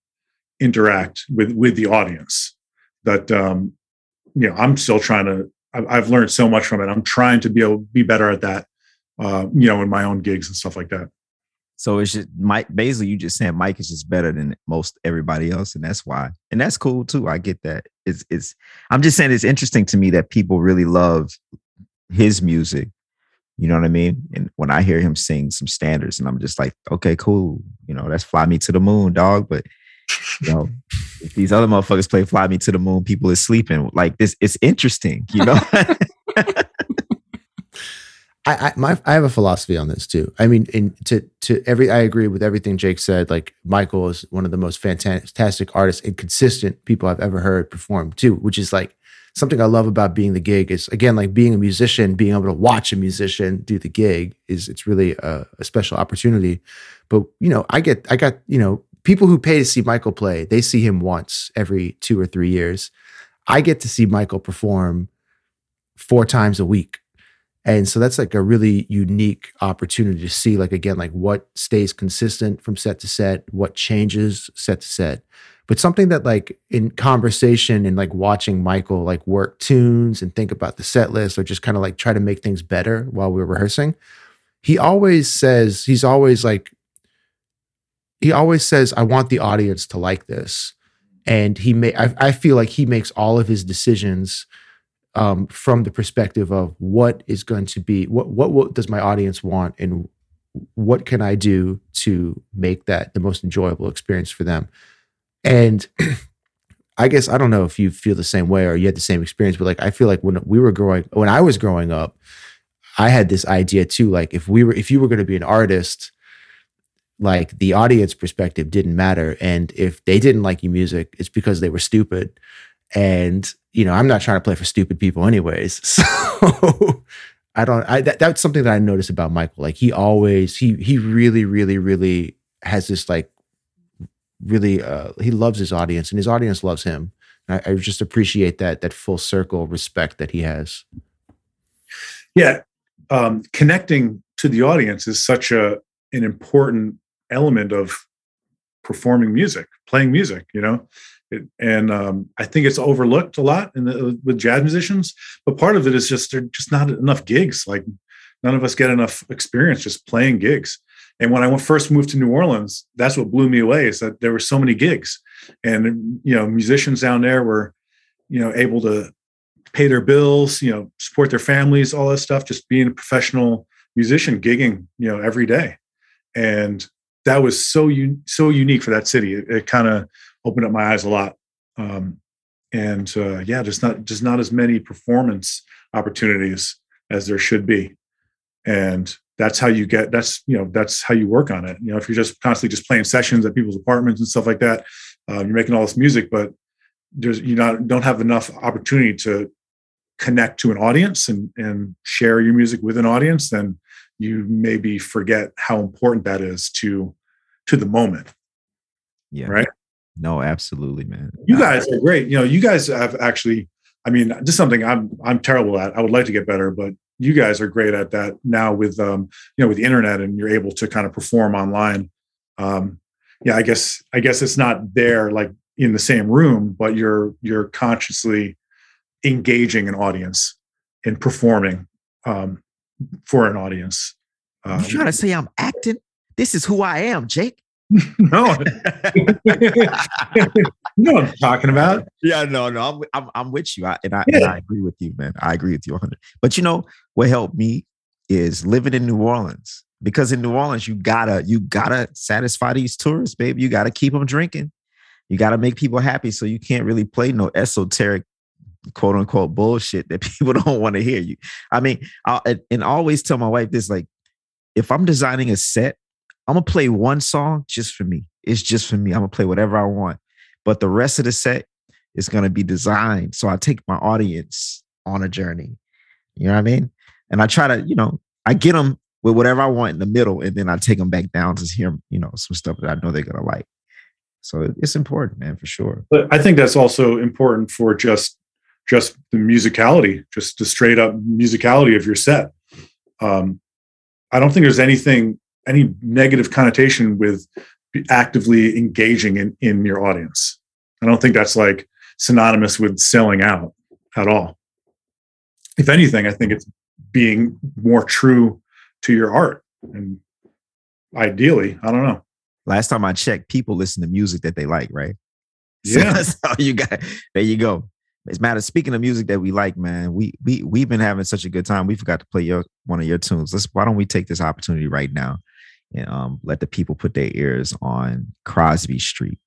interact with with the audience. That um, you know, I'm still trying to. I've learned so much from it. I'm trying to be able be better at that. Uh, you know, in my own gigs and stuff like that. So it's just Mike. Basically, you just saying Mike is just better than most everybody else, and that's why. And that's cool too. I get that. It's it's. I'm just saying it's interesting to me that people really love his music. You know what I mean? And when I hear him sing some standards, and I'm just like, okay, cool. You know, that's "Fly Me to the Moon," dog. But you know, if these other motherfuckers play "Fly Me to the Moon," people is sleeping. Like this, it's interesting. You know. I, I my I have a philosophy on this too. I mean, in to to every I agree with everything Jake said. Like Michael is one of the most fantastic artists and consistent people I've ever heard perform too, which is like something I love about being the gig is again like being a musician, being able to watch a musician do the gig is it's really a, a special opportunity. But you know, I get I got you know people who pay to see Michael play, they see him once every two or three years. I get to see Michael perform four times a week. And so that's like a really unique opportunity to see, like, again, like what stays consistent from set to set, what changes set to set. But something that, like, in conversation and like watching Michael like work tunes and think about the set list or just kind of like try to make things better while we we're rehearsing, he always says, he's always like, he always says, I want the audience to like this. And he may, I, I feel like he makes all of his decisions um, from the perspective of what is going to be, what, what, what does my audience want and what can I do to make that the most enjoyable experience for them? And I guess I don't know if you feel the same way or you had the same experience, but like I feel like when we were growing, when I was growing up, I had this idea too. Like if we were, if you were going to be an artist, like the audience perspective didn't matter. And if they didn't like your music, it's because they were stupid. And, you know, I'm not trying to play for stupid people anyways. So I don't, I, that, that's something that I noticed about Michael. Like he always, he, he really, really, really has this like really, uh, he loves his audience and his audience loves him. I, I just appreciate that, that full circle respect that he has. Yeah. Um, connecting to the audience is such a, an important element of performing music, playing music, you know. It, and um, I think it's overlooked a lot in the, with jazz musicians. But part of it is just there's just not enough gigs. Like none of us get enough experience just playing gigs. And when I first moved to New Orleans, that's what blew me away is that there were so many gigs, and you know musicians down there were, you know, able to pay their bills, you know, support their families, all that stuff. Just being a professional musician, gigging, you know, every day, and that was so un- so unique for that city. It, it kind of opened up my eyes a lot. Um, and uh, yeah, just not just not as many performance opportunities as there should be. And that's how you get that's you know that's how you work on it. You know, if you're just constantly just playing sessions at people's apartments and stuff like that, uh, you're making all this music, but there's you not don't have enough opportunity to connect to an audience and and share your music with an audience, then you maybe forget how important that is to to the moment. Yeah. Right. No, absolutely, man. You guys are great. You know, you guys have actually. I mean, just something I'm I'm terrible at. I would like to get better, but you guys are great at that now with um you know with the internet and you're able to kind of perform online. Um, yeah, I guess I guess it's not there like in the same room, but you're you're consciously engaging an audience and performing um, for an audience. Um, you trying to say I'm acting? This is who I am, Jake. no, no, I'm talking about. Yeah, no, no, I'm I'm, I'm with you, I, and, I, yeah. and I agree with you, man. I agree with you 100. But you know what helped me is living in New Orleans because in New Orleans you gotta you gotta satisfy these tourists, baby. You gotta keep them drinking. You gotta make people happy. So you can't really play no esoteric quote unquote bullshit that people don't want to hear you. I mean, I'll, and always tell my wife this like, if I'm designing a set, I'm gonna play one song just for me. It's just for me. I'm gonna play whatever I want. But the rest of the set is gonna be designed. So I take my audience on a journey. You know what I mean? And I try to, you know, I get them with whatever I want in the middle, and then I take them back down to hear, you know, some stuff that I know they're gonna like. So it's important, man, for sure. But I think that's also important for just just the musicality, just the straight up musicality of your set. Um, I don't think there's anything, any negative connotation with actively engaging in, in your audience. I don't think that's like synonymous with selling out at all. If anything, I think it's being more true to your art. And ideally, I don't know. Last time I checked, people listen to music that they like, right? Yeah. So, so you got there you go it's matter. Speaking of music that we like, man, we we we've been having such a good time. We forgot to play your one of your tunes. Let's why don't we take this opportunity right now and um, let the people put their ears on Crosby Street.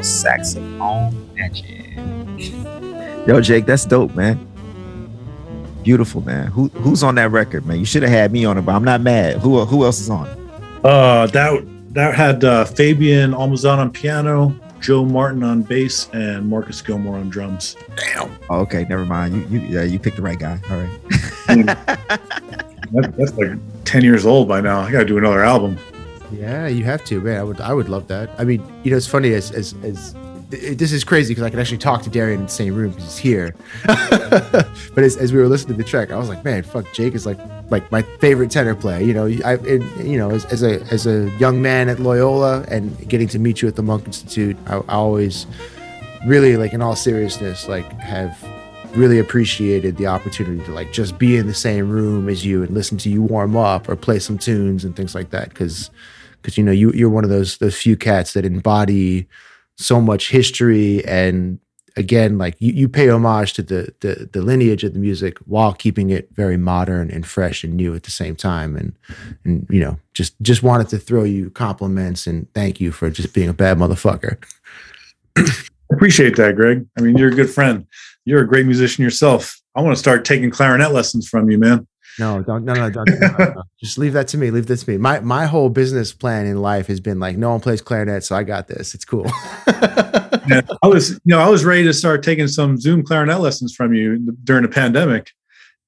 What you call saxophone magic. Yo, Jake, that's dope, man. Beautiful, man. Who who's on that record, man? You should have had me on it, but I'm not mad. Who who else is on? Uh, that that had uh, Fabian Almazan on piano, Joe Martin on bass, and Marcus Gilmore on drums. Oh, okay, never mind. You you yeah, you picked the right guy. All right. That, that's like ten years old by now. I got to do another album. Yeah, you have to, man. I would, I would love that. I mean, you know, it's funny as as as this is crazy because I can actually talk to Darian in the same room because he's here. but as, as we were listening to the track, I was like, man, fuck, Jake is like like my favorite tenor player. You know, I it, you know as, as a as a young man at Loyola and getting to meet you at the Monk Institute, I, I always really like in all seriousness like have really appreciated the opportunity to like just be in the same room as you and listen to you warm up or play some tunes and things like that because because you know you you're one of those those few cats that embody so much history and again like you, you pay homage to the, the the lineage of the music while keeping it very modern and fresh and new at the same time and and you know just just wanted to throw you compliments and thank you for just being a bad motherfucker Appreciate that, Greg. I mean, you're a good friend. You're a great musician yourself. I want to start taking clarinet lessons from you, man. No don't no no don't no, no, no. just leave that to me leave this to me my my whole business plan in life has been like no one plays clarinet so i got this it's cool Yeah, I was, you know, I was ready to start taking some Zoom clarinet lessons from you during the pandemic.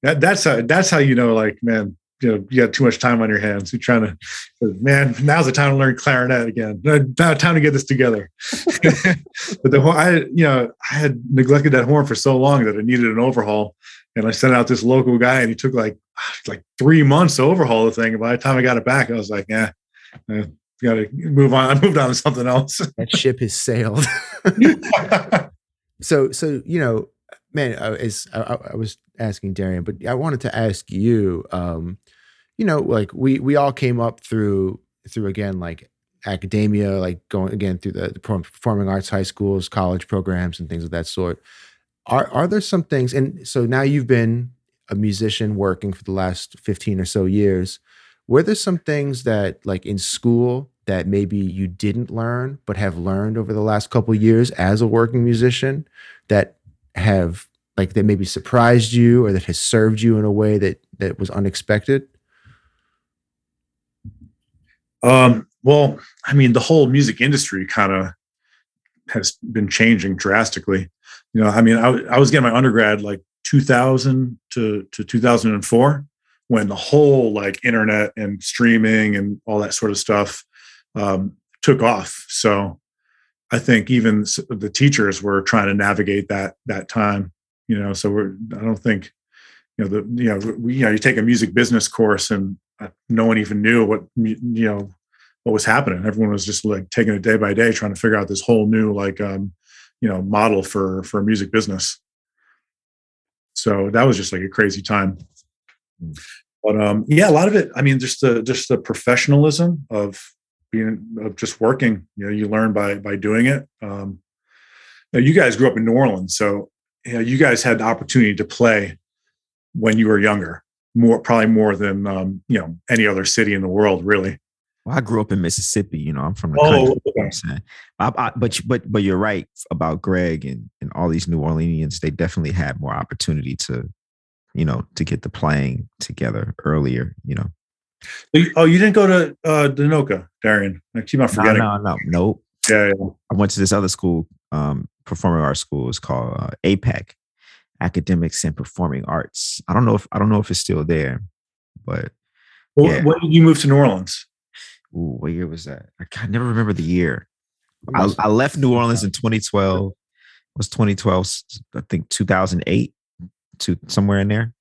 That, that's how that's how you know, like, man, you know, you got too much time on your hands. You're trying to, man, now's the time to learn clarinet again. Now, time to get this together. but the horn, I, you know, I had neglected that horn for so long that it needed an overhaul, and I sent out this local guy, and he took like like three months to overhaul the thing. And by the time I got it back, I was like, yeah. Uh, Got to move on. I moved on to something else. that ship has sailed so so you know man as I, I I was asking darian but i wanted to ask you um you know like we we all came up through through again like academia like going again through the, the performing arts high schools college programs and things of that sort are are there some things and so now you've been a musician working for the last 15 or so years were there some things that like in school that maybe you didn't learn but have learned over the last couple years as a working musician that have like that maybe surprised you or that has served you in a way that that was unexpected Um, well, I mean, the whole music industry kind of has been changing drastically. You know, I mean, i, I was getting my undergrad like 2000 to, to 2004 when the whole like internet and streaming and all that sort of stuff um, took off. So I think even the teachers were trying to navigate that that time. You know, so we're I don't think you know the you know we, you know you take a music business course and uh, no one even knew what you know what was happening. Everyone was just like taking it day by day, trying to figure out this whole new like um, you know model for for a music business. So that was just like a crazy time. But um, yeah, a lot of it. I mean, just the just the professionalism of being of just working. You know, you learn by by doing it. Um, now you guys grew up in New Orleans, so you know you guys had the opportunity to play when you were younger, more probably more than um, you know any other city in the world, really. Well, I grew up in Mississippi. You know, I'm from the Oh, country. you know I'm saying? I, I, but but but you're right about Greg and and all these New Orleanians. They definitely had more opportunity to, you know, to get the playing together earlier. You know, Oh, you didn't go to uh, the NOCCA, Darian. I keep on no, forgetting. no, no, nope. Yeah, yeah. I went to this other school, um, performing arts school. It's called uh, APAC, Academics and Performing Arts. I don't know if I don't know if it's still there, but Well, Yeah. When did you move to New Orleans? Ooh, what year was that? I can't never remember the year. I, I left New Orleans in 2012. It was 2012? I think 2008 to somewhere in there.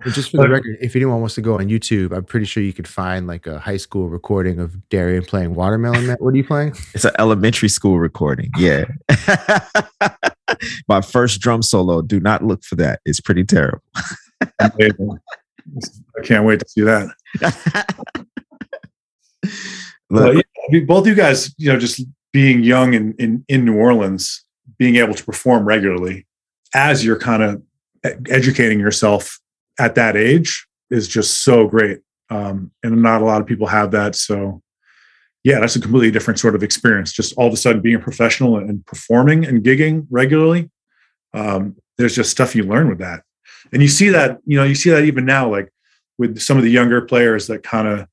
And just for the record if anyone wants to go on youtube i'm pretty sure you could find like a high school recording of darian playing watermelon man what are you playing It's an elementary school recording. Yeah. My first drum solo. Do not look for that. It's pretty terrible. I can't wait to see that. Well, yeah, I mean, both you guys, you know, just being young in, in in New Orleans, being able to perform regularly as you're kind of educating yourself at that age is just so great. Um, and not a lot of people have that. So, yeah, that's a completely different sort of experience. Just all of a sudden being a professional and performing and gigging regularly. Um, there's just stuff you learn with that, and you see that. You know, you see that even now, like with some of the younger players that kind of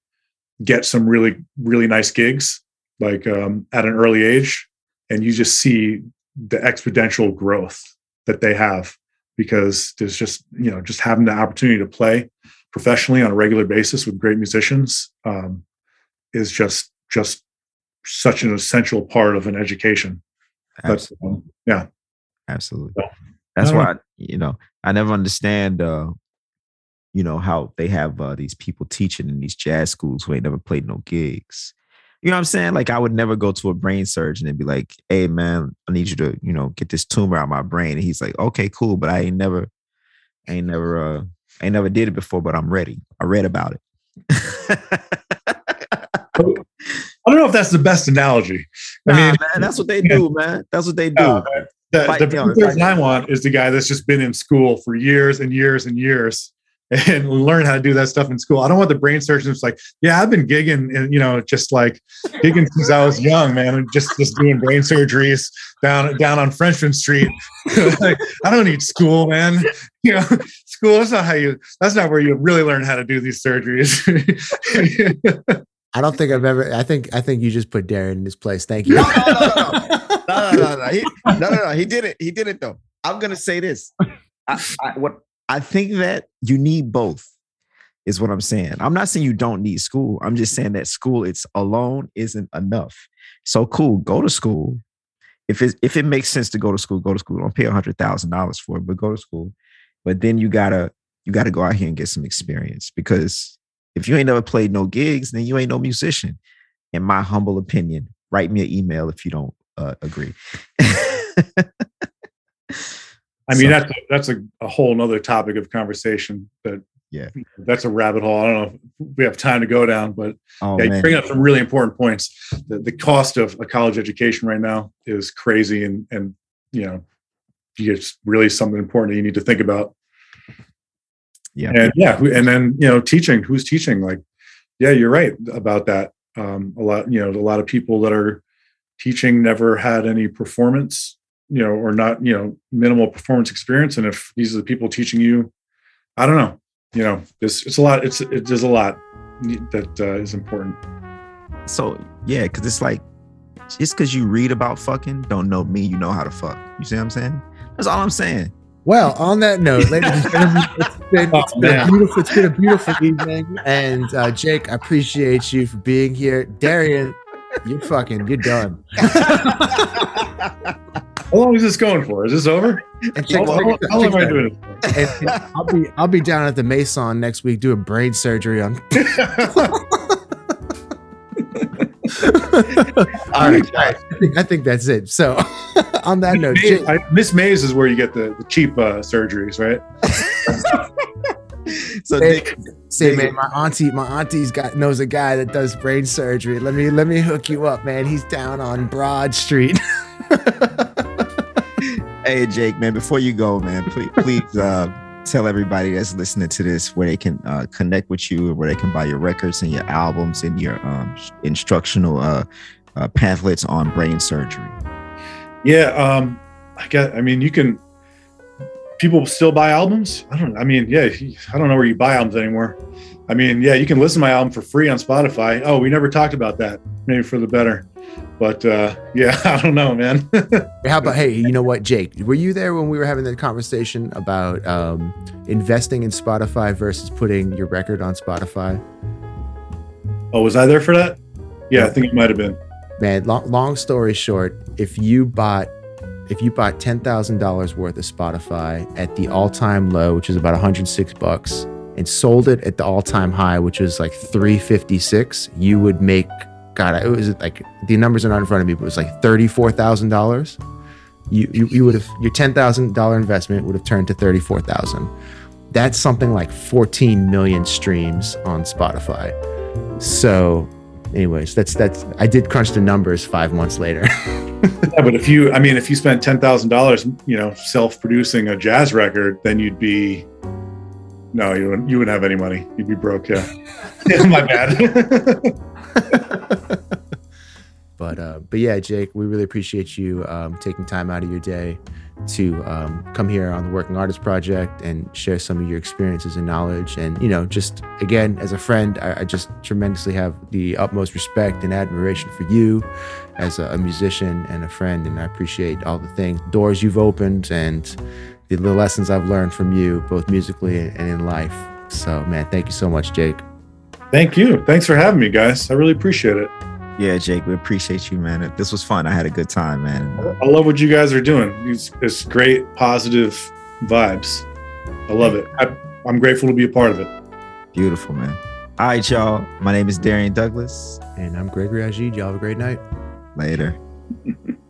get some really really nice gigs like um, at an early age and you just see the exponential growth that they have because there's just you know just having the opportunity to play professionally on a regular basis with great musicians um, is just just such an essential part of an education That's um, yeah Absolutely. That's no. why you know I never understand. uh You know how they have uh, these people teaching in these jazz schools who ain't never played no gigs. You know what I'm saying? Like I would never go to a brain surgeon and be like, "Hey man, I need you to you know get this tumor out of my brain." And he's like, "Okay, cool, but I ain't never, I ain't never, uh, I ain't never did it before, but I'm ready. I read about it." i don't know if that's the best analogy i Nah, mean man, that's what they do, man. That's what they do. uh, the, Fight- the person I want is the guy that's just been in school for years and years and years and learn how to do that stuff in school. I don't want the brain surgeon who's like, yeah, I've been gigging and you know, just like gigging since I was young, man, and just just doing brain surgeries down down on Frenchmen Street. like, I don't need school, man. You know, school that's not how you that's not where you really learn how to do these surgeries. I don't think I've ever. I think I think you just put Darian in his place. Thank you. No, no, no, no, no, no, no. He, no, no, no. He did it. He did it though. I'm gonna say this. I, I, what I think that you need both is what I'm saying. I'm not saying you don't need school. I'm just saying that school it's alone isn't enough. So cool, go to school. If it if it makes sense to go to school, go to school. Don't pay a hundred thousand dollars for it, but go to school. But then you gotta you gotta go out here and get some experience because if you ain't never played no gigs, then you ain't no musician. In my humble opinion, write me an email if you don't uh, agree. I mean, So- that's a, that's a, a whole nother topic of conversation that Yeah. that's a rabbit hole. I don't know if we have time to go down, but oh yeah, you bring up some really important points. The, the cost of a college education right now is crazy, and and you know, it's really something important that you need to think about. yeah, And yeah, and then you know, teaching. Who's teaching? Like, yeah, you're right about that. Um, a lot, you know, a lot of people that are teaching never had any performance, you know, or not, you know, minimal performance experience. And if these are the people teaching you, I don't know, you know, it's it's a lot. It's it, there's a lot that uh, is important. so yeah, because it's like just because you read about fucking don't know me, you know how to fuck. You see what I'm saying? That's all I'm saying. Well, on that note, ladies and gentlemen, it's been, Oh, it's been a beautiful. It's been a beautiful evening, and uh, Jake, I appreciate you for being here. Darian, you're fucking, you're done. How long is this going for? Is this over? How, how- how am I check- doing this and- and I'll be, I'll be down at the Maison next week doing brain surgery on. for? All right. I think, I think that's it. So, on that note, Jake, I- Miss Mays is where you get the, the cheap uh, surgeries, right? So Hey, Nick, say, Dig man, my auntie, my auntie's got knows a guy that does brain surgery. Let me, let me hook you up, man. He's down on Broad Street. Hey Jake, man, before you go, man, please, please uh, tell everybody that's listening to this where they can uh, connect with you, and where they can buy your records and your albums and your um, instructional uh, uh, pamphlets on brain surgery. Yeah, um, I got. I mean, you can. People still buy albums. I don't. I mean, yeah. I don't know where you buy albums anymore. I mean, yeah, you can listen to my album for free on Spotify. Oh, we never talked about that. Maybe for the better. But uh, yeah, I don't know, man. How about hey, you know what, Jake? Were you there when we were having that conversation about um, investing in Spotify versus putting your record on Spotify? oh, was I there for that? Yeah, I think it might have been. Man, long, long story short, if you bought if you bought ten thousand dollars worth of Spotify at the all time low, which is about one hundred six bucks, and sold it at the all time high, which was like three fifty six, you would make God, it was like the numbers are not in front of me, but it was like thirty four thousand dollars. you you, you would have your ten thousand dollar investment would have turned to thirty four thousand. That's something like fourteen million streams on Spotify. So, anyways, that's that's I did crunch the numbers five months later. Yeah, but if you, I mean, if you spent ten thousand dollars, you know, self-producing a jazz record, then you'd be, no, you wouldn't. You wouldn't have any money. You'd be broke. Yeah, yeah my bad. but uh, but yeah, Jake, we really appreciate you um, taking time out of your day to um, come here on the Working Artist Project and share some of your experiences and knowledge. And you know, just again, as a friend, I, I just tremendously have the utmost respect and admiration for you as a, a musician and a friend. And I appreciate all the things, doors you've opened, and the, the lessons I've learned from you, both musically and in life. So, man, thank you so much, Jake. Thank you. Thanks for having me, guys. I really appreciate it. Yeah, Jake, we appreciate you, man. This was fun. I had a good time, man. I love what you guys are doing. It's, it's great, positive vibes. I love it. I, I'm grateful to be a part of it. Beautiful, man. All right, y'all. My name is Darian Douglas. And I'm Gregory Agid. Y'all have a great night. Later.